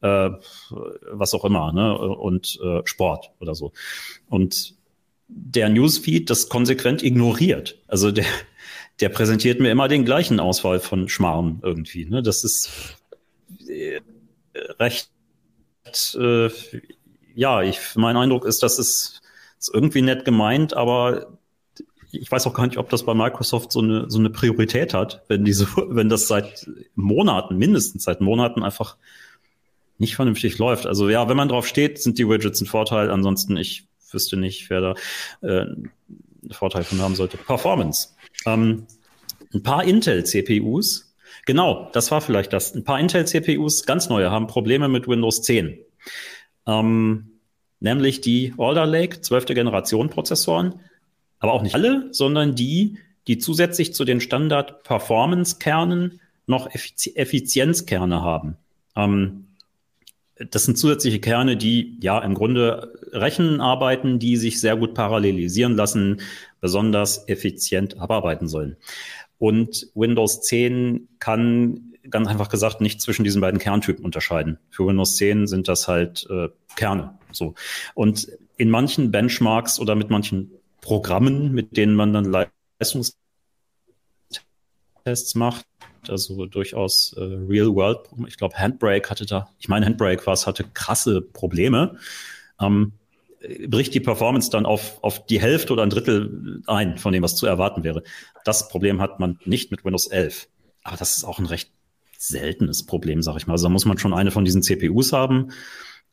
D: äh, was auch immer, ne, und äh, Sport oder so. Und der Newsfeed das konsequent ignoriert. Also der, der präsentiert mir immer den gleichen Auswahl von Schmarrn irgendwie. Ne? Das ist äh, recht, äh, ja, ich, mein Eindruck ist, dass es ist irgendwie nett gemeint, aber ich weiß auch gar nicht, ob das bei Microsoft so eine, so eine Priorität hat, wenn diese, *laughs* wenn das seit Monaten, mindestens seit Monaten einfach nicht vernünftig läuft. Also ja, wenn man drauf steht, sind die Widgets ein Vorteil. Ansonsten, ich wüsste nicht, wer da äh, einen Vorteil von haben sollte. Performance. Ähm, ein paar Intel-CPUs, genau, das war vielleicht das. Ein paar Intel-CPUs, ganz neue, haben Probleme mit Windows 10. Ähm, nämlich die Alder Lake 12. Generation Prozessoren, aber auch nicht alle, sondern die, die zusätzlich zu den Standard Performance Kernen noch Effizienzkerne haben. Ähm, das sind zusätzliche Kerne, die ja im Grunde Rechen arbeiten, die sich sehr gut parallelisieren lassen, besonders effizient abarbeiten sollen. Und Windows 10 kann ganz einfach gesagt nicht zwischen diesen beiden Kerntypen unterscheiden. Für Windows 10 sind das halt äh, Kerne. So. Und in manchen Benchmarks oder mit manchen Programmen, mit denen man dann Leistungstests macht, also durchaus äh, Real World. Ich glaube, Handbrake hatte da, ich meine, Handbrake war es, hatte krasse Probleme. Ähm, bricht die Performance dann auf, auf die Hälfte oder ein Drittel ein von dem, was zu erwarten wäre. Das Problem hat man nicht mit Windows 11. Aber das ist auch ein recht seltenes Problem, sag ich mal. Also da muss man schon eine von diesen CPUs haben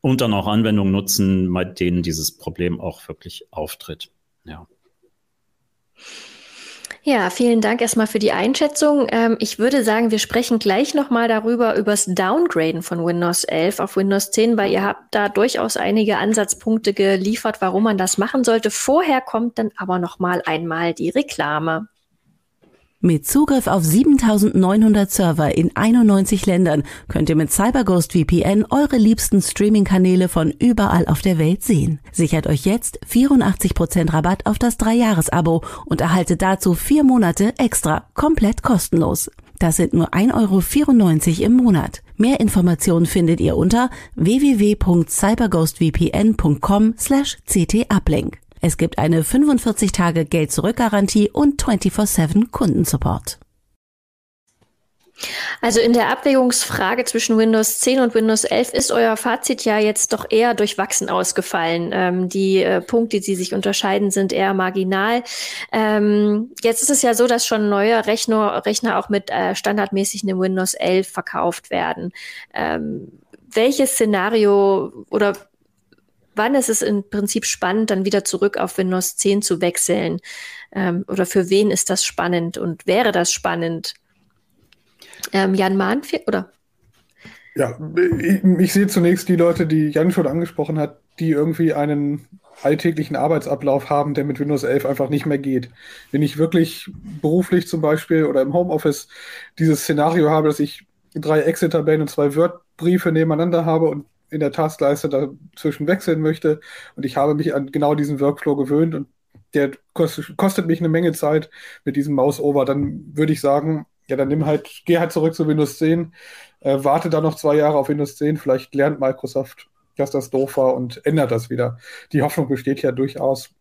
D: und dann auch Anwendungen nutzen, bei denen dieses Problem auch wirklich auftritt. Ja.
A: Ja, vielen Dank erstmal für die Einschätzung. Ähm, ich würde sagen, wir sprechen gleich nochmal darüber, übers Downgraden von Windows 11 auf Windows 10, weil ihr habt da durchaus einige Ansatzpunkte geliefert, warum man das machen sollte. Vorher kommt dann aber nochmal einmal die Reklame.
C: Mit Zugriff auf 7900 Server in 91 Ländern könnt ihr mit CyberGhost VPN eure liebsten Streaming-Kanäle von überall auf der Welt sehen. Sichert euch jetzt 84% Rabatt auf das 3-Jahres-Abo und erhaltet dazu vier Monate extra komplett kostenlos. Das sind nur 1,94 Euro im Monat. Mehr Informationen findet ihr unter www.cyberghostvpn.com slash ctuplink. Es gibt eine 45 Tage Geld-Zurück-Garantie und 24-7 Kundensupport.
A: Also in der Abwägungsfrage zwischen Windows 10 und Windows 11 ist euer Fazit ja jetzt doch eher durchwachsen ausgefallen. Ähm, die äh, Punkte, die sich unterscheiden, sind eher marginal. Ähm, jetzt ist es ja so, dass schon neue Rechner, Rechner auch mit äh, standardmäßig einem Windows 11 verkauft werden. Ähm, welches Szenario oder wann ist es im Prinzip spannend, dann wieder zurück auf Windows 10 zu wechseln? Ähm, oder für wen ist das spannend und wäre das spannend? Ähm, Jan Mahn, oder?
E: Ja, ich, ich, sehe zunächst die Leute, die Jan schon angesprochen hat, die irgendwie einen alltäglichen Arbeitsablauf haben, der mit Windows 11 einfach nicht mehr geht. Wenn ich wirklich beruflich zum Beispiel oder im Homeoffice dieses Szenario habe, dass ich drei Excel-Tabellen und zwei Word-Briefe nebeneinander habe und in der Taskleiste dazwischen wechseln möchte. Und ich habe mich an genau diesen Workflow gewöhnt und der kostet, kostet mich eine Menge Zeit mit diesem Mouse-Over. Dann würde ich sagen, ja, dann nimm halt, geh halt zurück zu Windows 10, äh, warte da noch zwei Jahre auf Windows 10, vielleicht lernt Microsoft, dass das doof war und ändert das wieder. Die Hoffnung besteht ja durchaus.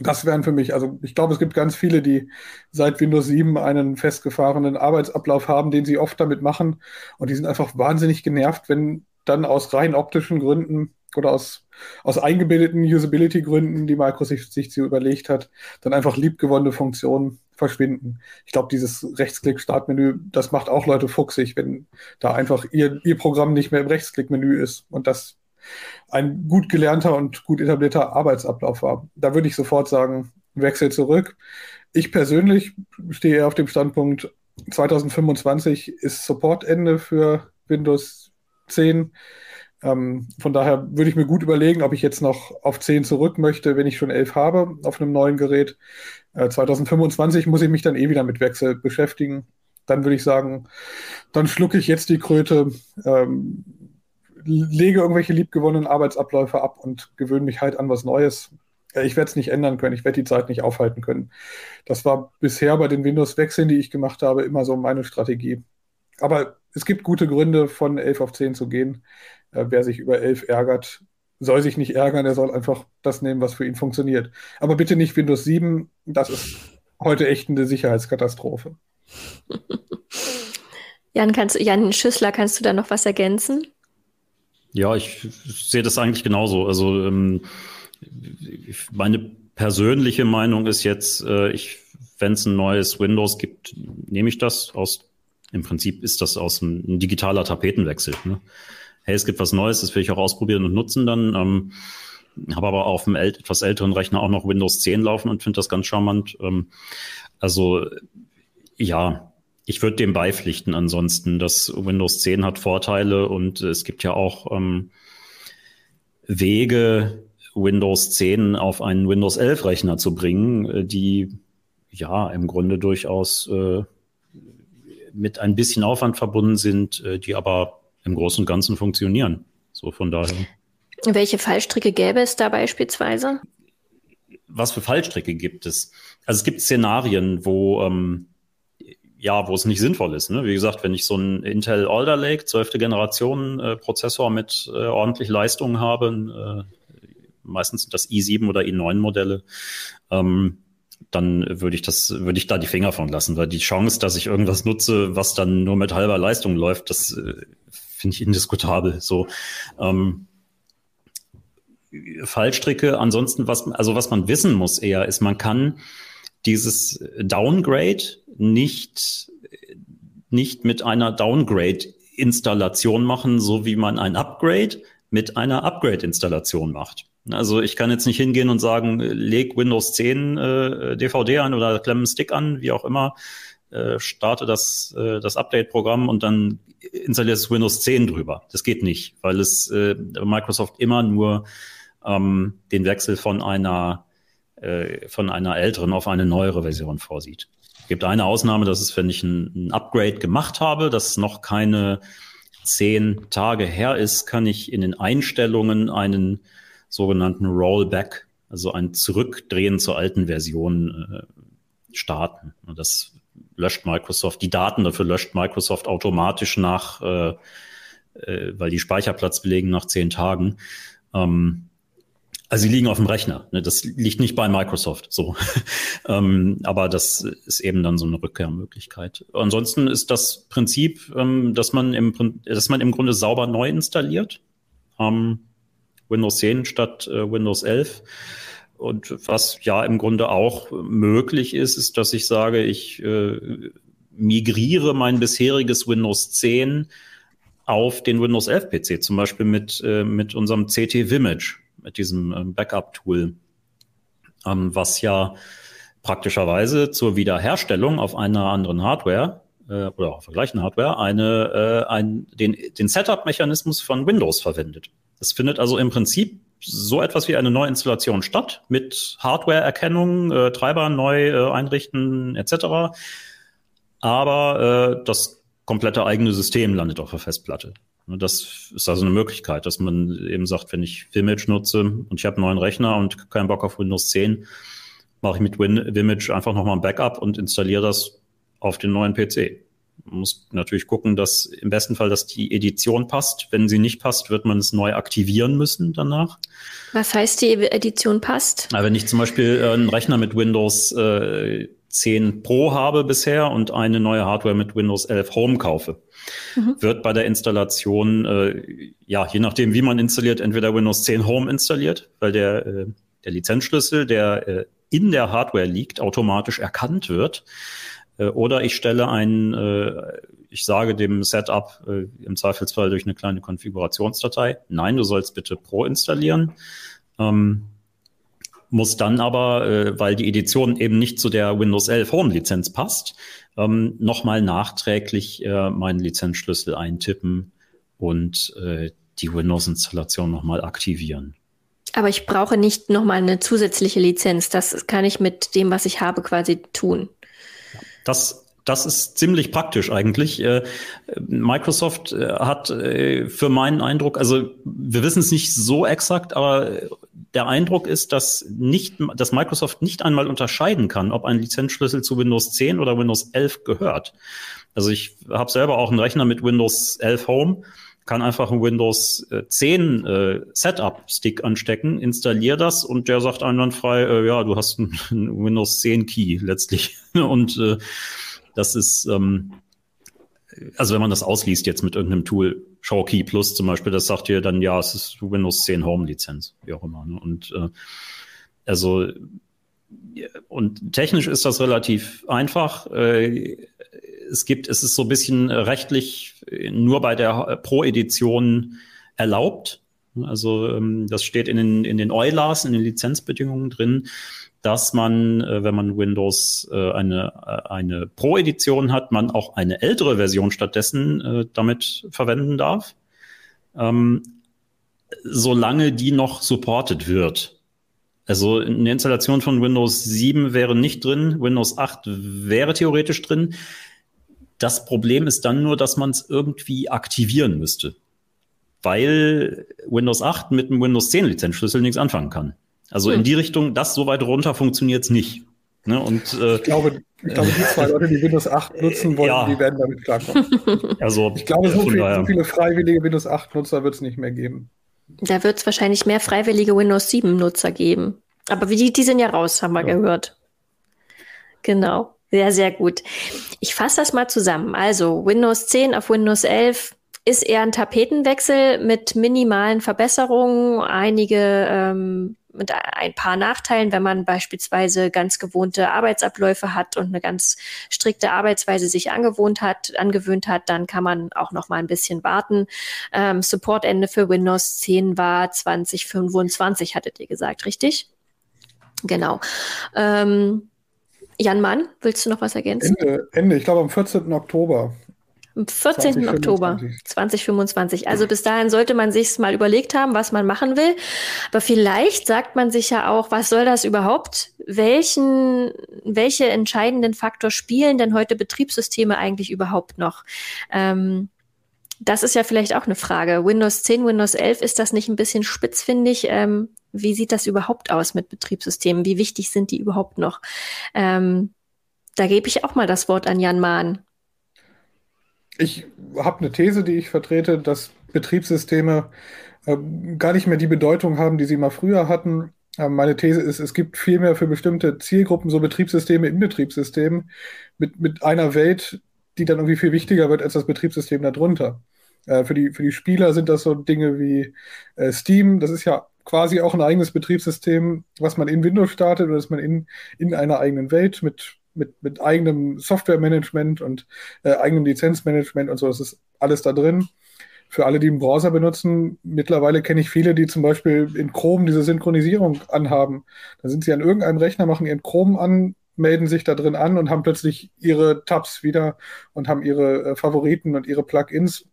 E: Das wären für mich, also ich glaube, es gibt ganz viele, die seit Windows 7 einen festgefahrenen Arbeitsablauf haben, den sie oft damit machen. Und die sind einfach wahnsinnig genervt, wenn dann aus rein optischen Gründen oder aus, aus eingebildeten Usability-Gründen, die Microsoft sich überlegt hat, dann einfach liebgewonnene Funktionen verschwinden. Ich glaube, dieses Rechtsklick-Startmenü, das macht auch Leute fuchsig, wenn da einfach ihr, ihr Programm nicht mehr im Rechtsklick-Menü ist und das ein gut gelernter und gut etablierter Arbeitsablauf war. Da würde ich sofort sagen, Wechsel zurück. Ich persönlich stehe eher auf dem Standpunkt, 2025 ist Supportende für Windows 10. Ähm, von daher würde ich mir gut überlegen, ob ich jetzt noch auf 10 zurück möchte, wenn ich schon 11 habe auf einem neuen Gerät. Äh, 2025 muss ich mich dann eh wieder mit Wechsel beschäftigen. Dann würde ich sagen, dann schlucke ich jetzt die Kröte, ähm, lege irgendwelche liebgewonnenen Arbeitsabläufe ab und gewöhne mich halt an was Neues. Äh, ich werde es nicht ändern können, ich werde die Zeit nicht aufhalten können. Das war bisher bei den Windows-Wechseln, die ich gemacht habe, immer so meine Strategie. Aber es gibt gute Gründe, von 11 auf 10 zu gehen. Äh, wer sich über 11 ärgert, soll sich nicht ärgern, er soll einfach das nehmen, was für ihn funktioniert. Aber bitte nicht Windows 7, das ist heute echt eine Sicherheitskatastrophe. *laughs*
A: Jan, kannst, Jan Schüssler, kannst du da noch was ergänzen?
D: Ja, ich sehe das eigentlich genauso. Also ähm, meine persönliche Meinung ist jetzt, äh, wenn es ein neues Windows gibt, nehme ich das aus im Prinzip ist das aus einem, ein digitaler Tapetenwechsel. Ne? Hey, es gibt was Neues, das will ich auch ausprobieren und nutzen dann. Ähm, habe aber auf einem äl etwas älteren Rechner auch noch Windows 10 laufen und finde das ganz charmant. Ähm, also ja, ich würde dem beipflichten. Ansonsten, das Windows 10 hat Vorteile und es gibt ja auch ähm, Wege, Windows 10 auf einen Windows 11 Rechner zu bringen, äh, die ja im Grunde durchaus äh, mit ein bisschen Aufwand verbunden sind, äh, die aber im Großen und Ganzen funktionieren. So von daher.
A: Welche Fallstricke gäbe es da beispielsweise?
D: Was für Fallstricke gibt es? Also es gibt Szenarien, wo ähm, ja, wo es nicht sinnvoll ist. Ne? Wie gesagt, wenn ich so einen Intel Alder Lake, zwölfte Generation äh, Prozessor mit äh, ordentlich Leistung habe, äh, meistens sind das i7 oder i9 Modelle, ähm, dann würde ich das, würde ich da die Finger von lassen, weil die Chance, dass ich irgendwas nutze, was dann nur mit halber Leistung läuft, das äh, finde ich indiskutabel. So ähm, Fallstricke. Ansonsten, was, also was man wissen muss eher, ist, man kann dieses Downgrade nicht, nicht mit einer Downgrade-Installation machen, so wie man ein Upgrade mit einer Upgrade-Installation macht. Also ich kann jetzt nicht hingehen und sagen, leg Windows 10 äh, DVD an oder klemm einen Stick an, wie auch immer, äh, starte das, äh, das Update-Programm und dann installierst Windows 10 drüber. Das geht nicht, weil es äh, Microsoft immer nur ähm, den Wechsel von einer äh, von einer älteren auf eine neuere Version vorsieht. Es gibt eine Ausnahme, das ist, wenn ich ein, ein Upgrade gemacht habe, das noch keine zehn Tage her ist, kann ich in den Einstellungen einen sogenannten Rollback, also ein Zurückdrehen zur alten Version äh, starten. Und das löscht Microsoft, die Daten dafür löscht Microsoft automatisch nach, äh, äh, weil die Speicherplatz belegen nach zehn Tagen. Ähm, also sie liegen auf dem Rechner. Ne? Das liegt nicht bei Microsoft so. *laughs* ähm, aber das ist eben dann so eine Rückkehrmöglichkeit. Ansonsten ist das Prinzip, ähm, dass man im dass man im Grunde sauber neu installiert. Ähm, Windows 10 statt äh, Windows 11. Und was ja im Grunde auch möglich ist, ist, dass ich sage, ich äh, migriere mein bisheriges Windows 10 auf den Windows 11 PC, zum Beispiel mit, äh, mit unserem CT Vimage mit diesem ähm, Backup-Tool, ähm, was ja praktischerweise zur Wiederherstellung auf einer anderen Hardware äh, oder auf der gleichen Hardware eine, äh, ein, den, den Setup-Mechanismus von Windows verwendet. Das findet also im Prinzip so etwas wie eine Neuinstallation statt mit Hardware-Erkennung, äh, Treiber neu äh, einrichten etc. Aber äh, das komplette eigene System landet auf der Festplatte. Ne, das ist also eine Möglichkeit, dass man eben sagt, wenn ich Vimage nutze und ich habe einen neuen Rechner und keinen Bock auf Windows 10, mache ich mit Win Vimage einfach nochmal ein Backup und installiere das auf den neuen PC. Man muss natürlich gucken, dass im besten Fall, dass die Edition passt. Wenn sie nicht passt, wird man es neu aktivieren müssen danach.
A: Was heißt die Edition passt?
D: wenn ich zum Beispiel äh, einen Rechner mit Windows äh, 10 Pro habe bisher und eine neue Hardware mit Windows 11 Home kaufe, mhm. wird bei der Installation, äh, ja, je nachdem, wie man installiert, entweder Windows 10 Home installiert, weil der, äh, der Lizenzschlüssel, der äh, in der Hardware liegt, automatisch erkannt wird. Äh, oder ich stelle ein, äh, ich sage dem Setup äh, im Zweifelsfall durch eine kleine Konfigurationsdatei, nein, du sollst bitte Pro installieren. Ähm, muss dann aber, äh, weil die Edition eben nicht zu der Windows 11 Home Lizenz passt, ähm, nochmal nachträglich äh, meinen Lizenzschlüssel eintippen und äh, die Windows-Installation nochmal aktivieren.
A: Aber ich brauche nicht nochmal eine zusätzliche Lizenz. Das kann ich mit dem, was ich habe, quasi tun.
D: Das das ist ziemlich praktisch eigentlich. Äh, Microsoft äh, hat äh, für meinen Eindruck, also wir wissen es nicht so exakt, aber der Eindruck ist, dass nicht, dass Microsoft nicht einmal unterscheiden kann, ob ein Lizenzschlüssel zu Windows 10 oder Windows 11 gehört. Also ich habe selber auch einen Rechner mit Windows 11 Home, kann einfach einen Windows 10 äh, Setup-Stick anstecken, installiere das und der sagt einwandfrei, äh, ja, du hast einen, *laughs* Windows 10 Key letztlich. *laughs* und äh, das ist, ähm, also wenn man das ausliest jetzt mit irgendeinem Tool, Showkey Plus zum Beispiel, das sagt dir dann, ja, es ist Windows 10 Home Lizenz, wie auch immer. Ne? Und äh, also und technisch ist das relativ einfach. Äh, es gibt, es ist so ein bisschen rechtlich nur bei der Pro-Edition erlaubt. Also ähm, das steht in den, in den EULAs, in den Lizenzbedingungen drin dass man, äh, wenn man Windows äh, eine, äh, eine Pro-Edition hat, man auch eine ältere Version stattdessen damit verwenden darf, ähm, solange die noch supported wird. Also eine Installation von Windows 7 wäre nicht drin, Windows 8 wäre theoretisch drin. Das Problem ist dann nur, dass man es irgendwie aktivieren müsste, weil Windows 8 mit einem Windows 10 Lizenzschlüssel nichts anfangen kann. Also hm. in die Richtung, das so weit runter funktioniert es nicht. Ne? Und,
E: äh, ich, glaube, ich glaube, die zwei Leute, die Windows 8 nutzen wollen, ja. die werden damit klarkommen. *laughs* Also, ich glaube, so, viel, so viele freiwillige Windows 8-Nutzer wird es nicht mehr geben.
A: Da wird es wahrscheinlich mehr freiwillige Windows 7-Nutzer geben. Aber die, die sind ja raus, haben wir ja. gehört. Genau. Sehr, sehr gut. Ich fasse das mal zusammen. Also Windows 10 auf Windows 11 ist eher ein Tapetenwechsel mit minimalen Verbesserungen, einige ähm, mit ein paar Nachteilen, wenn man beispielsweise ganz gewohnte Arbeitsabläufe hat und eine ganz strikte Arbeitsweise sich angewohnt hat, angewöhnt hat, dann kann man auch noch mal ein bisschen warten. Ähm, Supportende für Windows 10 war 2025, hattet ihr gesagt, richtig? Genau. Ähm, Jan Mann, willst du noch was ergänzen?
E: Ende, Ende. ich glaube am 14. Oktober.
A: Am 14. 2025. Oktober 2025. Also bis dahin sollte man sich mal überlegt haben, was man machen will. Aber vielleicht sagt man sich ja auch, was soll das überhaupt? Welchen, welche entscheidenden Faktor spielen denn heute Betriebssysteme eigentlich überhaupt noch? Ähm, das ist ja vielleicht auch eine Frage. Windows 10, Windows 11, ist das nicht ein bisschen spitzfindig? Ähm, wie sieht das überhaupt aus mit Betriebssystemen? Wie wichtig sind die überhaupt noch? Ähm, da gebe ich auch mal das Wort an Jan Mahn.
E: Ich habe eine These, die ich vertrete, dass Betriebssysteme äh, gar nicht mehr die Bedeutung haben, die sie mal früher hatten. Äh, meine These ist, es gibt vielmehr für bestimmte Zielgruppen so Betriebssysteme in Betriebssystemen mit, mit einer Welt, die dann irgendwie viel wichtiger wird als das Betriebssystem darunter. Äh, für, die, für die Spieler sind das so Dinge wie äh, Steam, das ist ja quasi auch ein eigenes Betriebssystem, was man in Windows startet oder das man in, in einer eigenen Welt mit, mit, mit eigenem Softwaremanagement und äh, eigenem Lizenzmanagement und so, das ist alles da drin. Für alle, die einen Browser benutzen, mittlerweile kenne ich viele, die zum Beispiel in Chrome diese Synchronisierung anhaben. Da sind sie an irgendeinem Rechner, machen ihren Chrome an, melden sich da drin an und haben plötzlich ihre Tabs wieder und haben ihre äh, Favoriten und ihre Plugins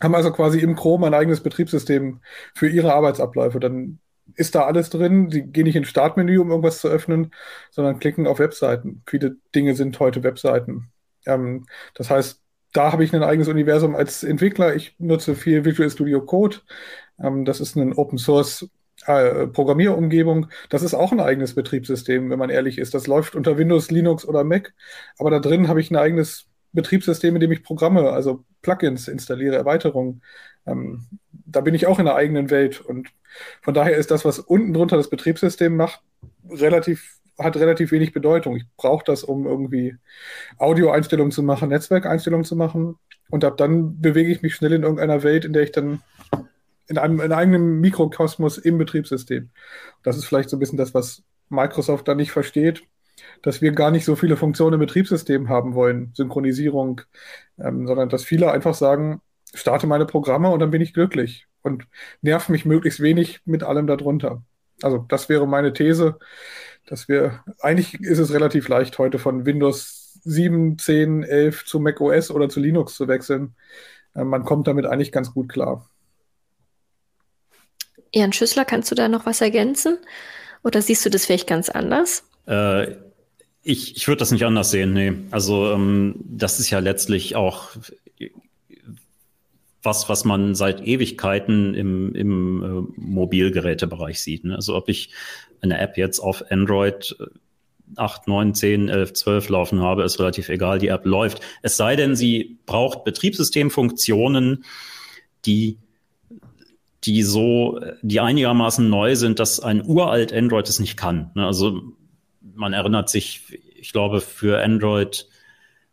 E: haben also quasi im Chrome ein eigenes Betriebssystem für ihre Arbeitsabläufe. Dann ist da alles drin. Sie gehen nicht ins Startmenü, um irgendwas zu öffnen, sondern klicken auf Webseiten. Viele Dinge sind heute Webseiten. Ähm, das heißt, da habe ich ein eigenes Universum als Entwickler. Ich nutze viel Visual Studio Code. Ähm, das ist ein Open Source äh, Programmierumgebung. Das ist auch ein eigenes Betriebssystem, wenn man ehrlich ist. Das läuft unter Windows, Linux oder Mac. Aber da drin habe ich ein eigenes Betriebssystem, in dem ich Programme, also Plugins installiere, Erweiterungen. Ähm, da bin ich auch in der eigenen Welt. Und von daher ist das, was unten drunter das Betriebssystem macht, relativ, hat relativ wenig Bedeutung. Ich brauche das, um irgendwie Audioeinstellungen zu machen, Netzwerkeinstellungen zu machen. Und ab dann bewege ich mich schnell in irgendeiner Welt, in der ich dann in einem, in einem Mikrokosmos im Betriebssystem. Das ist vielleicht so ein bisschen das, was Microsoft da nicht versteht dass wir gar nicht so viele Funktionen im Betriebssystem haben wollen, Synchronisierung, ähm, sondern dass viele einfach sagen, starte meine Programme und dann bin ich glücklich und nerv mich möglichst wenig mit allem darunter. Also das wäre meine These, dass wir, eigentlich ist es relativ leicht heute von Windows 7, 10, 11 zu Mac OS oder zu Linux zu wechseln. Äh, man kommt damit eigentlich ganz gut klar.
A: Jan Schüssler, kannst du da noch was ergänzen? Oder siehst du das vielleicht ganz anders?
D: Äh, ich, ich würde das nicht anders sehen, nee. Also ähm, das ist ja letztlich auch was, was man seit Ewigkeiten im, im äh, Mobilgerätebereich sieht. Ne? Also ob ich eine App jetzt auf Android 8, 9, 10, 11, 12 laufen habe, ist relativ egal, die App läuft. Es sei denn, sie braucht Betriebssystemfunktionen, die die so, die einigermaßen neu sind, dass ein uralt Android es nicht kann. Ne? Also man erinnert sich, ich glaube, für Android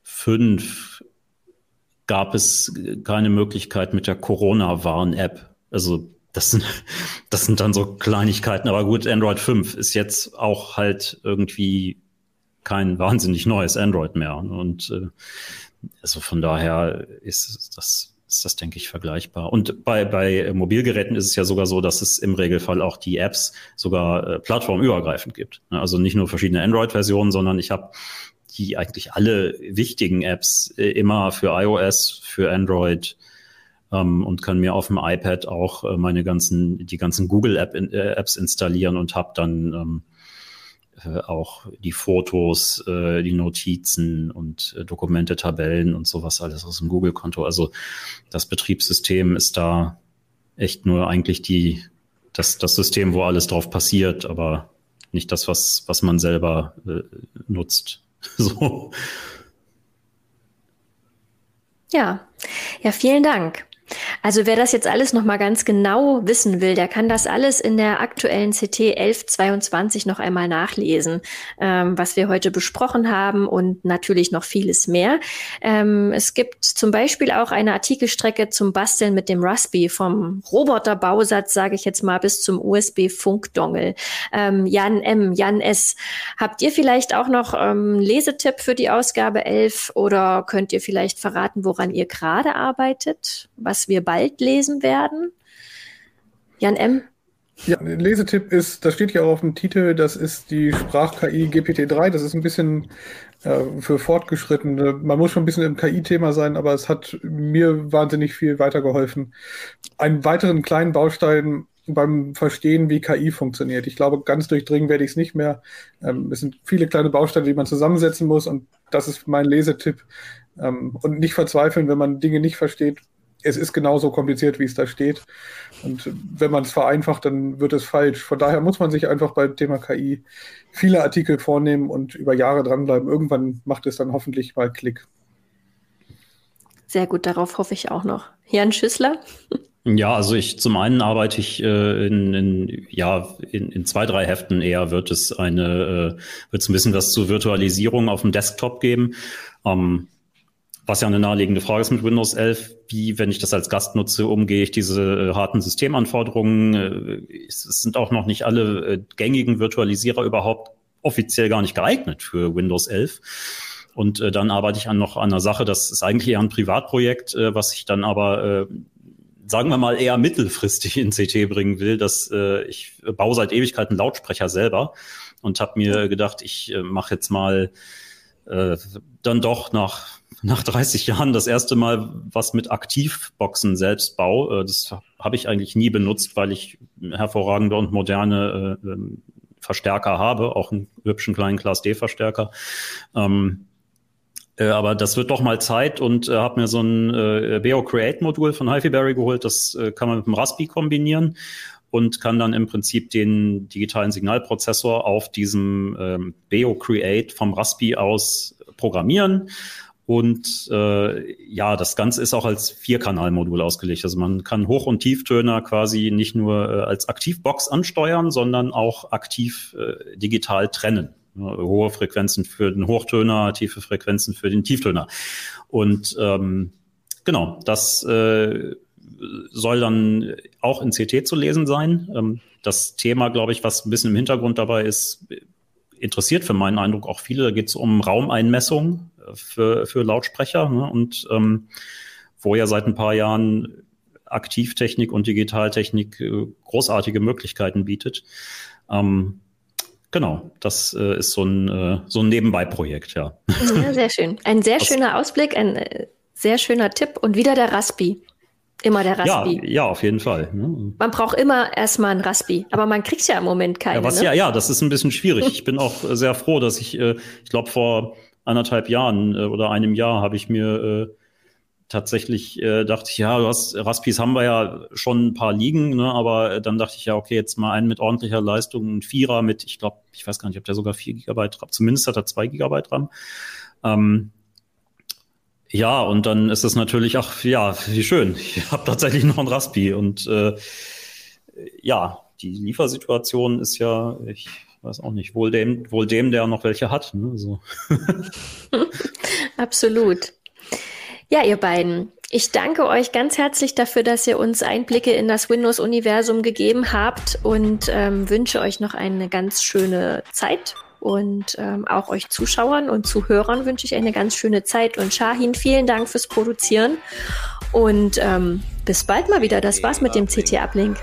D: 5 gab es keine Möglichkeit mit der Corona-Warn-App. Also das sind, *laughs* das sind dann so Kleinigkeiten. Aber gut, Android 5 ist jetzt auch halt irgendwie kein wahnsinnig neues Android mehr. Und äh, also von daher ist das ist das, denke ich, vergleichbar. Und bei, bei Mobilgeräten ist es ja sogar so, dass es im Regelfall auch die Apps sogar äh, plattformübergreifend gibt. Ne, also nicht nur verschiedene Android-Versionen, sondern ich habe die eigentlich alle wichtigen Apps äh, immer für iOS, für Android ähm, und kann mir auf dem iPad auch äh, meine ganzen, die ganzen Google-App, äh, Apps installieren und habe dann ähm, äh, auch die Fotos, äh, die Notizen und äh, Dokumente, Tabellen und sowas alles aus dem Google-Konto. Also das Betriebssystem ist da echt nur eigentlich die, das, das System, wo alles drauf passiert, aber nicht das, was, was man selber äh, nutzt. *laughs* so.
A: Ja, ja, vielen Dank. Also wer das jetzt alles noch mal ganz genau wissen will, der kann das alles in der aktuellen CT 1122 noch einmal nachlesen, ähm, was wir heute besprochen haben und natürlich noch vieles mehr. Ähm, es gibt zum Beispiel auch eine Artikelstrecke zum Basteln mit dem Raspberry vom Roboterbausatz, sage ich jetzt mal, bis zum USB-Funkdongel. Ähm, Jan M., Jan S., habt ihr vielleicht auch noch ähm, Lesetipp für die Ausgabe 11 oder könnt ihr vielleicht verraten, woran ihr gerade arbeitet? Was wir bald lesen werden? Jan M.
E: Ja, ein Lesetipp ist, das steht ja auch auf dem Titel, das ist die Sprach-KI GPT-3. Das ist ein bisschen äh, für Fortgeschrittene. Man muss schon ein bisschen im KI-Thema sein, aber es hat mir wahnsinnig viel weitergeholfen. Einen weiteren kleinen Baustein beim Verstehen, wie KI funktioniert. Ich glaube, ganz durchdringen werde ich es nicht mehr. Ähm, es sind viele kleine Bausteine, die man zusammensetzen muss und das ist mein Lesetipp. Ähm, und nicht verzweifeln, wenn man Dinge nicht versteht es ist genauso kompliziert, wie es da steht. Und wenn man es vereinfacht, dann wird es falsch. Von daher muss man sich einfach beim Thema KI viele Artikel vornehmen und über Jahre dranbleiben. Irgendwann macht es dann hoffentlich mal Klick.
A: Sehr gut, darauf hoffe ich auch noch. Jan Schüssler?
D: Ja, also ich zum einen arbeite ich äh, in, in ja in, in zwei drei Heften eher wird es eine äh, wird es ein bisschen was zur Virtualisierung auf dem Desktop geben. Ähm, was ja eine naheliegende Frage ist mit Windows 11, wie, wenn ich das als Gast nutze, umgehe ich diese äh, harten Systemanforderungen. Äh, es sind auch noch nicht alle äh, gängigen Virtualisierer überhaupt offiziell gar nicht geeignet für Windows 11. Und äh, dann arbeite ich an noch an einer Sache, das ist eigentlich eher ein Privatprojekt, äh, was ich dann aber, äh, sagen wir mal, eher mittelfristig in CT bringen will. Dass, äh, ich baue seit Ewigkeiten Lautsprecher selber und habe mir gedacht, ich äh, mache jetzt mal äh, dann doch nach nach 30 Jahren das erste Mal was mit Aktivboxen selbst baue. Äh, das habe ich eigentlich nie benutzt, weil ich hervorragende und moderne äh, ähm, Verstärker habe, auch einen hübschen kleinen Class D-Verstärker. Ähm, äh, aber das wird doch mal Zeit und äh, habe mir so ein äh, Beo Create Modul von HiFiberry geholt. Das äh, kann man mit dem Raspi kombinieren und kann dann im Prinzip den digitalen Signalprozessor auf diesem ähm, Beo Create vom Raspi aus programmieren und äh, ja, das Ganze ist auch als Vierkanalmodul ausgelegt. Also man kann Hoch- und Tieftöner quasi nicht nur äh, als Aktivbox ansteuern, sondern auch aktiv äh, digital trennen. hohe Frequenzen für den Hochtöner, tiefe Frequenzen für den Tieftöner. Und ähm, genau, das äh, soll dann auch in CT zu lesen sein. Ähm, das Thema, glaube ich, was ein bisschen im Hintergrund dabei ist, interessiert für meinen Eindruck auch viele. Da geht es um Raumeinmessung für, für Lautsprecher ne? und ähm, wo ja seit ein paar Jahren Aktivtechnik und Digitaltechnik äh, großartige Möglichkeiten bietet. Ähm, genau, das äh, ist so ein, äh, so ein Nebenbei-Projekt, ja.
A: ja. Sehr schön. Ein sehr schöner Ausblick, ein äh, sehr schöner Tipp und wieder der Raspi. Immer der Raspi.
D: Ja, ja auf jeden Fall.
A: Ne? Man braucht immer erstmal ein Raspi, aber man kriegt ja im Moment keine.
D: Ja, was,
A: ne?
D: ja, ja, das ist ein bisschen schwierig. Ich bin auch sehr froh, dass ich, äh, ich glaube, vor anderthalb Jahren äh, oder einem Jahr habe ich mir äh, tatsächlich äh, dachte ich, ja, du hast Raspis haben wir ja schon ein paar liegen, ne, aber dann dachte ich ja, okay, jetzt mal einen mit ordentlicher Leistung, ein Vierer mit, ich glaube, ich weiß gar nicht, ob der sogar vier Gigabyte RAM, zumindest hat er zwei Gigabyte RAM. Ähm, ja, und dann ist es natürlich, ach ja, wie schön. Ich *laughs* habe tatsächlich noch ein Raspi und äh, ja, die Liefersituation ist ja, ich weiß auch nicht, wohl dem, wohl dem, der noch welche hat. Ne? So. *laughs*
A: Absolut. Ja, ihr beiden. Ich danke euch ganz herzlich dafür, dass ihr uns Einblicke in das Windows-Universum gegeben habt und ähm, wünsche euch noch eine ganz schöne Zeit. Und ähm, auch euch Zuschauern und Zuhörern wünsche ich eine ganz schöne Zeit. Und Shahin, vielen Dank fürs Produzieren. Und ähm, bis bald mal wieder. Das war's mit dem CT-Uplink.